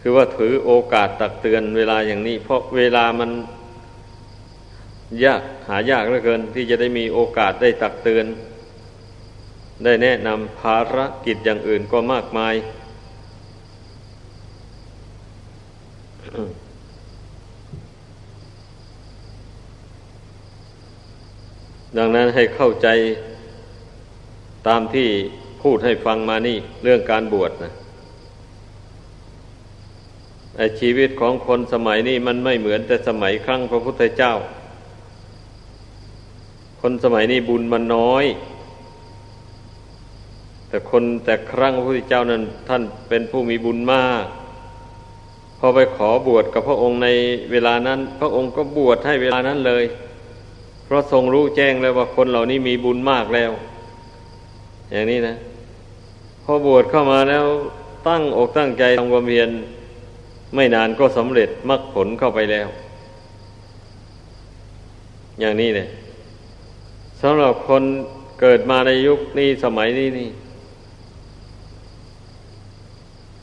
Speaker 1: คือว่าถือโอกาสตักเตือนเวลาอย่างนี้ เพราะเวลามันยากหายากเหลือเกิน ที่จะได้มีโอกาสได้ตักเตือน ได้แนะนำภารกิจอย่างอื่นก็มากมายดังนั้นให้เข้าใจ ตามที่พูดให้ฟังมานี่ เรื่องการบวชนะชีวิตของคนสมัยนี้มันไม่เหมือนแต่สมัยครั้งพระพุทธเจ้า คนสมัยนี้บุญมันน้อย แต่คนแต่ครั้งพระพุทธเจ้านั้น ท่านเป็นผู้มีบุญมากพอไปขอบวชกับพระองค์ในเวลานั้น พระองค์ก็บวชให้เวลานั้นเลย เพราะทรงรู้แจ้งแล้วว่าคนเหล่านี้มีบุญมากแล้ว อย่างนี้นะ พอบวชเข้ามาแล้วตั้งอกตั้งใจทำความเพียรไม่นานก็สำเร็จมรรคผลเข้าไปแล้ว อย่างนี้เนี่ยสำหรับคนเกิดมาในยุคนี้สมัยนี้นี่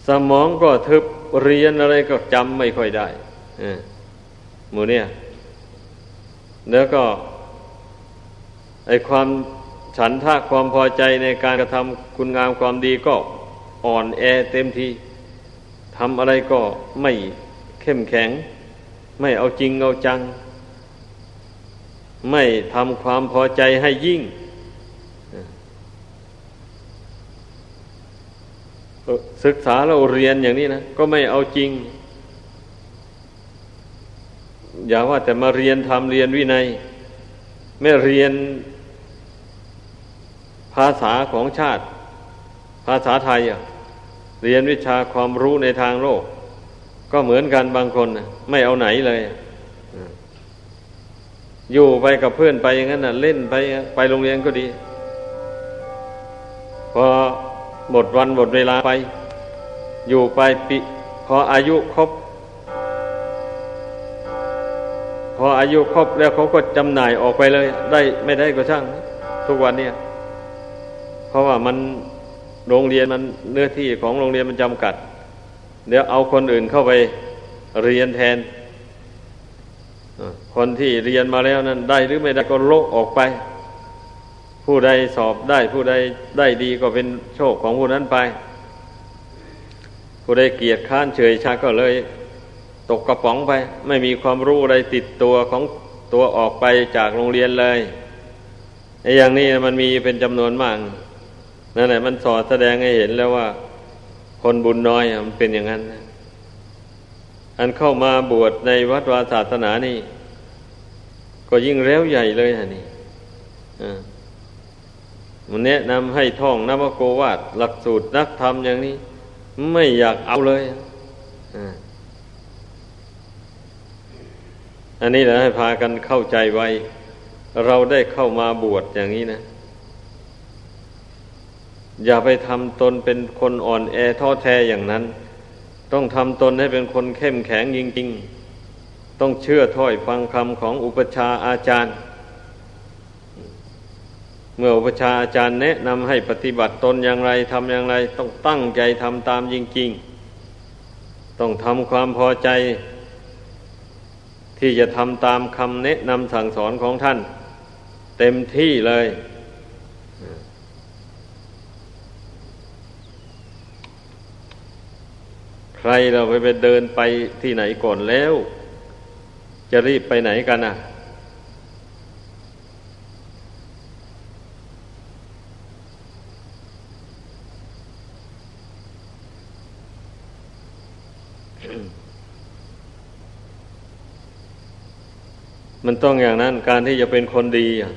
Speaker 1: สมองก็ทึบเรียนอะไรก็จำไม่ค่อยได้หมูเนี่ย แล้วก็ไอความ ฉันทะความพอใจในการกระทำคุณงามความดีก็อ่อนแอเต็มทีทำอะไรก็ไม่เข้มแข็ง ไม่เอาจริงเอาจัง ไม่ทำความพอใจให้ยิ่งศึกษาเราเรียนอย่างนี้นะก็ไม่เอาจริง อย่าว่าแต่มาเรียนทำเรียนวินัย ไม่เรียน ภาษาของชาติ ภาษาไทยเรียนวิชาความรู้ในทางโลก ก็เหมือนกันบางคนไม่เอาไหนเลย อยู่ไปกับเพื่อนไปอย่างนั้นนะเล่นไปไปโรงเรียนก็ดี พอหมดวันหมดเวลาไป อยู่ไปปีพออายุครบพออายุครบแล้วเขาก็จำหน่ายออกไปเลย ได้ไม่ได้ก็ช่าง ทุกวันเนี่ย เพราะว่ามันโรงเรียนมันเนื้อที่ของโรงเรียนมันจำกัด เดี๋ยวเอาคนอื่นเข้าไปเรียนแทนคนที่เรียนมาแล้วนั้นได้หรือไม่ได้ก็โลกออกไป ผู้ใดสอบได้ผู้ใดได้ดีก็เป็นโชคของผู้นั้นไป ผู้ใดเกียรติค้านเฉยชาก็เลย ตกกระป๋องไป ไม่มีความรู้อะไรติดตัวของตัวออกไปจากโรงเรียนเลยไอ้อย่างนี้มันมีเป็นจำนวนมาก นั่นแหละมันสอดแสดงให้เห็นแล้วว่า คนบุญน้อยมันเป็นอย่างนั้นนะอันเข้ามาบวชในวัดวาศาสนานี่ ก็ยิ่งแล้วใหญ่เลยฮะนี่มันแนะนำให้ท่องนวโกวาดหลักสูตรนักธรรมอย่างนี้ ไม่อยากเอาเลยอันนี้แหละให้พากันเข้าใจไว้ เราได้เข้ามาบวชอย่างนี้นะ อย่าไปทำตนเป็นคนอ่อนแอท้อแท้อย่างนั้น ต้องทำตนให้เป็นคนเข้มแข็งจริงๆ ต้องเชื่อถ้อยฟังคำของอุปชาอาจารย์ เมื่ออุปชาอาจารย์แนะนำให้ปฏิบัติตนอย่างไรทำอย่างไร ต้องตั้งใจทำตามจริงๆ ต้องทำความพอใจ ที่จะทำตามคำแนะนำสั่งสอนของท่าน เต็มที่เลยใค รเราไปไปเดินไปที่ไหนก่อนแล้ว จะรีบไปไหนกันอะ มันต้องอย่างนั้นการที่จะเป็นคนดีอะ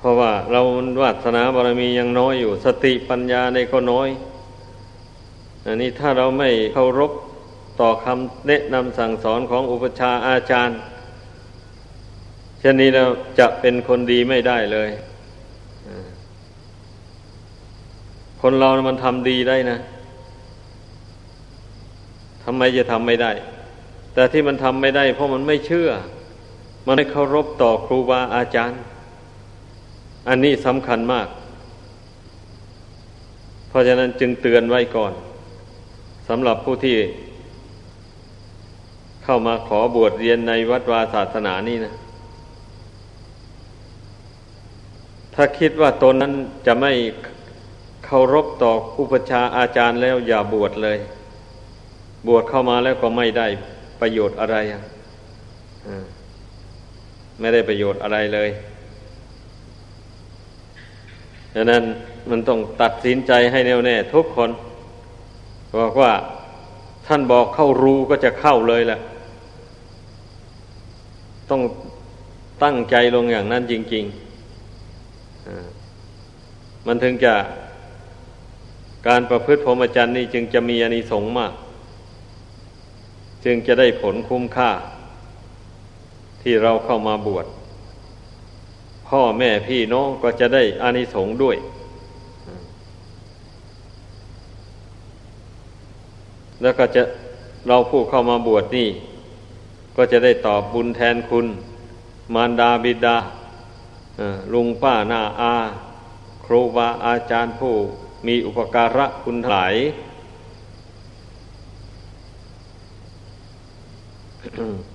Speaker 1: เพราะว่าเราวาสนาบารมียังน้อยอยู่ สติปัญญาในก็น้อย อันนี้ถ้าเราไม่เคารพต่อคำแนะนำสั่งสอนของอุปชาอาจารย์เช่นนี้เราจะเป็นคนดีไม่ได้เลย คนเรามันทำดีได้นะทำไมจะทำไม่ได้ แต่ที่มันทำไม่ได้ เพราะมันไม่เชื่อ มันไม่เคารพต่อครูบาอาจารย์ อันนี้สำคัญมาก เพราะฉะนั้นจึงเตือนไว้ก่อนสำหรับผู้ที่ เข้ามาขอบวชเรียนในวัดวาศาสนานี่นะ ถ้าคิดว่าตนนั้นจะไม่เคารพต่ออุปชาอาจารย์แล้วอย่าบวชเลย บวชเข้ามาแล้วก็ไม่ได้ประโยชน์อะไรไม่ได้ประโยชน์อะไรเลย ดังนั้นมันต้องตัดสินใจให้แน่วแน่ทุกคนบอกว่าท่านบอกเข้ารูก็จะเข้าเลยแหละต้องตั้งใจลงอย่างนั้นจริงๆมันถึงจะการประพฤติพรหมจรรย์นี่จึงจะมีอานิสงส์มาก จึงจะได้ผลคุ้มค่า ที่เราเข้ามาบวช พ่อแม่พี่น้องก็จะได้อานิสงส์ด้วย แล้วก็จะเราผู้เข้ามาบวชนี่ ก็จะได้ตอบบุญแทนคุณ มารดาบิดาลุงป้าหน้าอา ครูบาอาจารย์ผู้มีอุปการะคุณหลายอ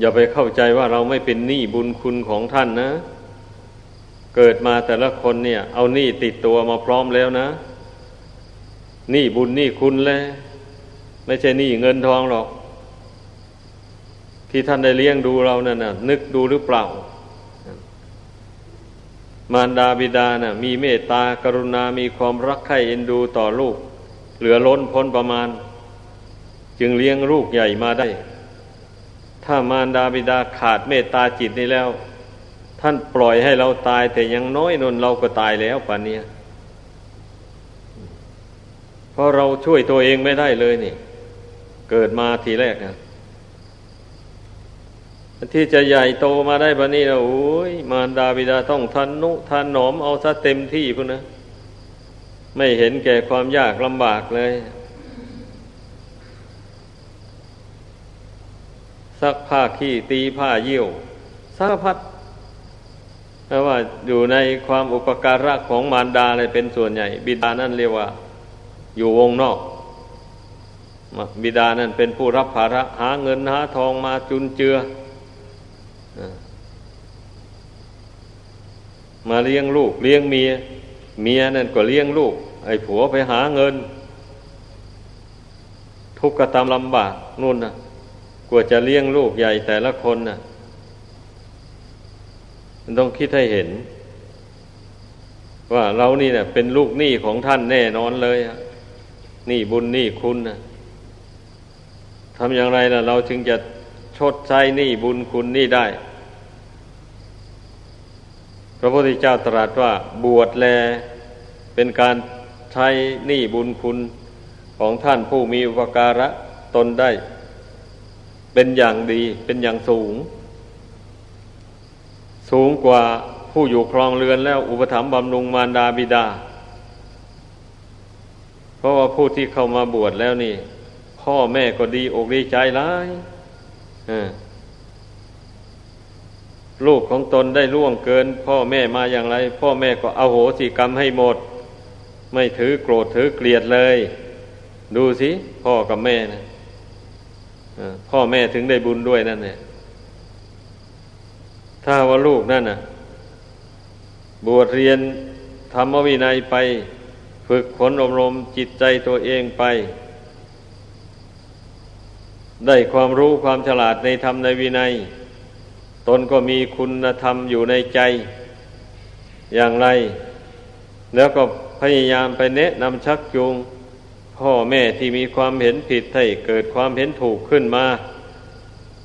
Speaker 1: อย่าไปเข้าใจว่าเราไม่เป็นหนี้บุญคุณของท่านนะ เกิดมาแต่ละคนเนี่ย เอาหนี้ติดตัวมาพร้อมแล้วนะหนี้บุญหนี้คุณแล้วไม่ใช่หนี้เงินทองหรอก ที่ท่านได้เลี้ยงดูเรานั่นนะนึกดูหรือเปล่า มารดาบิดาน่ะ มีเมตตากรุณา มีความรักใคร่เอ็นดูต่อลูก เหลือล้นพ้นประมาณ จึงเลี้ยงลูกใหญ่มาได้ ถ้ามารดาบิดาขาดเมตตาจิตนี้แล้ว ท่านปล่อยให้เราตาย แต่ยังน้อยนนเราก็ตายแล้วป่านนี้เพราะเราช่วยตัวเองไม่ได้เลยนี่ เกิดมาทีแรกนะที่จะใหญ่โตมาได้บันนี้นะโอ้ยมารดาบิดาต้องทันนุทันหนอมเอาซะเต็มที่พุ่นนะไม่เห็นแก่ความยากลำบากเลย ซักผ้าขี้ตีผ้าเยี่ยวสารพัดเพราะว่าอยู่ในความอุปการะของมารดาเลยเป็นส่วนใหญ่ บิดานั่นเรียกว่า อยู่วงนอก บิดานั่นเป็นผู้รับภาระหาเงินหาทองมาจุนเจือมาเลี้ยงลูก เลี้ยงเมีย เมียนั่นก็เลี้ยงลูก ไอ้ผัวไปหาเงิน ทุกข์กระทำลำบากนู่นนะ กว่าจะเลี้ยงลูกใหญ่แต่ละคนน่ะ มันต้องคิดให้เห็น ว่าเรานี่เนะ่ยเป็นลูกหนี้ของท่านแน่นอนเลยหนี้บุญหนี้คุณนะทำอย่างไรล่ะ เราจึงจะชดใช้หนี้บุญคุณนี่ได้ พระพุทธเจ้าตรัสว่าบวชแล เป็นการใช้หนี้บุญคุณของท่านผู้มีอุปการะตนได้ เป็นอย่างดีเป็นอย่างสูง สูงกว่าผู้อยู่ครองเรือนแล้วอุปถัมภ์บำรุงมารดาบิดา เพราะว่าผู้ที่เข้ามาบวชแล้วนี่ พ่อแม่ก็ดีอกดีใจร้ายลูกของตนได้ล่วงเกิน พ่อแม่มาอย่างไร พ่อแม่ก็เอาโหสิกรรมให้หมด ไม่ถือโกรธถือเกลียดเลย ดูสิ พ่อกับแม่นะ พ่อแม่ถึงได้บุญด้วยนั่นเนี่ยถ้าว่าลูกนั่นน่ะ บวชเรียนธรรมวินัยไป ฝึกฝนอบรมจิตใจตัวเองไป ได้ความรู้ความฉลาดในธรรมในวินัย ตนก็มีคุณธรรมอยู่ในใจ อย่างไร แล้วก็พยายามไปแนะนำชักจูง พ่อแม่ที่มีความเห็นผิดให้เกิดความเห็นถูกขึ้นมา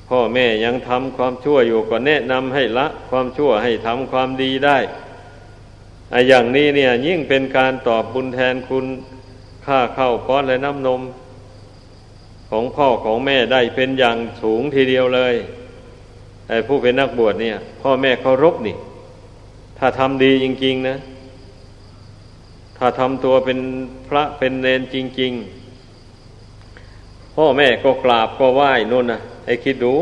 Speaker 1: พ่อแม่ยังทำความชั่วอยู่ก็แนะนำให้ละ ความชั่วให้ทำความดีได้ไอ้อย่างนี้เนี่ยยิ่งเป็นการตอบบุญแทนคุณค่าเข้าป้อนและน้ำนม ของพ่อของแม่ได้เป็นอย่างสูงทีเดียวเลยไอ้ผู้เป็นนักบวชเนี่ย พ่อแม่เคารพนี่ ถ้าทำดีจริง ๆ นะ ถ้าทำตัวเป็นพระเป็นเนนจริง ๆ พ่อแม่ก็กราบก็ไหว้นู่นนะไอ้คิดดู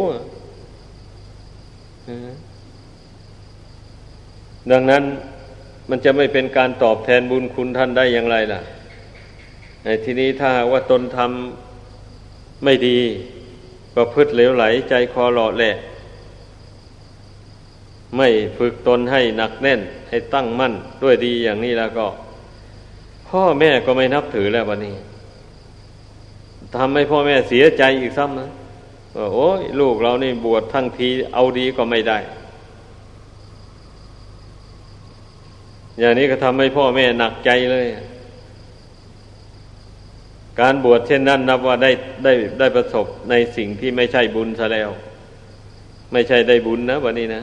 Speaker 1: ดังนั้นมันจะไม่เป็นการตอบแทนบุญคุณท่านได้อย่างไรล่ะในที่นี้ถ้าว่าตนทำไม่ดีก็พืชเหลวไหลใจคอหล่อแหละ ไม่ฝึกตนให้หนักแน่น ให้ตั้งมั่นด้วยดีอย่างนี้แล้วก็ พ่อแม่ก็ไม่นับถือแล้ววันนี้ทำให้พ่อแม่เสียใจอีกซ้ำนะว่าโอ้ยลูกเรานี่บวชทั้งทีเอาดีก็ไม่ได้ อย่างนี้ก็ทำให้พ่อแม่หนักใจเลย การบวชเช่นนั้นนับว่าได้ได้ได้ประสบในสิ่งที่ไม่ใช่บุญซะแล้ว ไม่ใช่ได้บุญนะวันนี้นะ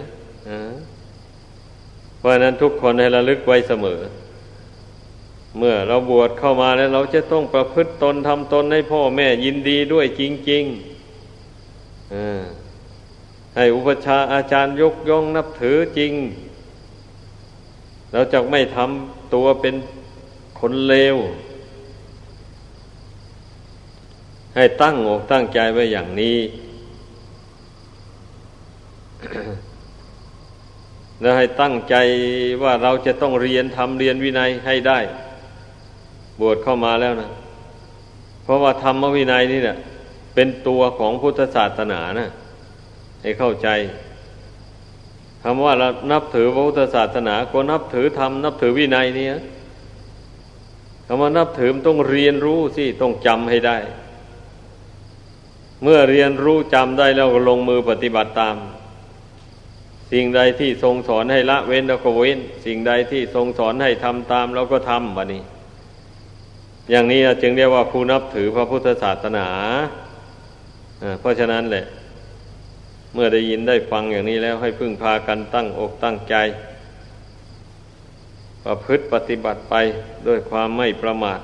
Speaker 1: เพราะนั้นทุกคนให้ระลึกไว้เสมอ เมื่อเราบวชเข้ามาแล้วเราจะต้องประพฤติตนทำตนให้พ่อแม่ยินดีด้วยจริงๆให้อุปชาอาจารย์ยกย่องนับถือจริง เราจะไม่ทำตัวเป็นคนเลว ให้ตั้งอกตั้งใจไว้อย่างนี้แล้วให้ตั้งใจว่าเราจะต้องเรียนทำเรียนวินัยให้ได้ บวชเข้ามาแล้วนะเพราะว่าธรรมวินัยนี่เนี่ยเป็นตัวของพุทธศาสนานะให้เข้าใจคำว่าเรานับถือพระพุทธศาสนาก็นับถือธรรมนับถือวินัยนี่คำว่านับถือมต้องเรียนรู้สิต้องจำให้ได้ เมื่อเรียนรู้จำได้แล้วก็ลงมือปฏิบัติตาม สิ่งใดที่ทรงสอนให้ละเว้นแล้วก็เว้น สิ่งใดที่ทรงสอนให้ทำตามแล้วก็ทำวะนี้ อย่างนี้จึงเรียกว่าผู้นับถือพระพุทธศาสนาเพราะฉะนั้นแหละ เมื่อได้ยินได้ฟังอย่างนี้แล้วให้พึ่งพากันตั้งอกตั้งใจ ประพฤติปฏิบัติไปด้วยความไม่ประมาท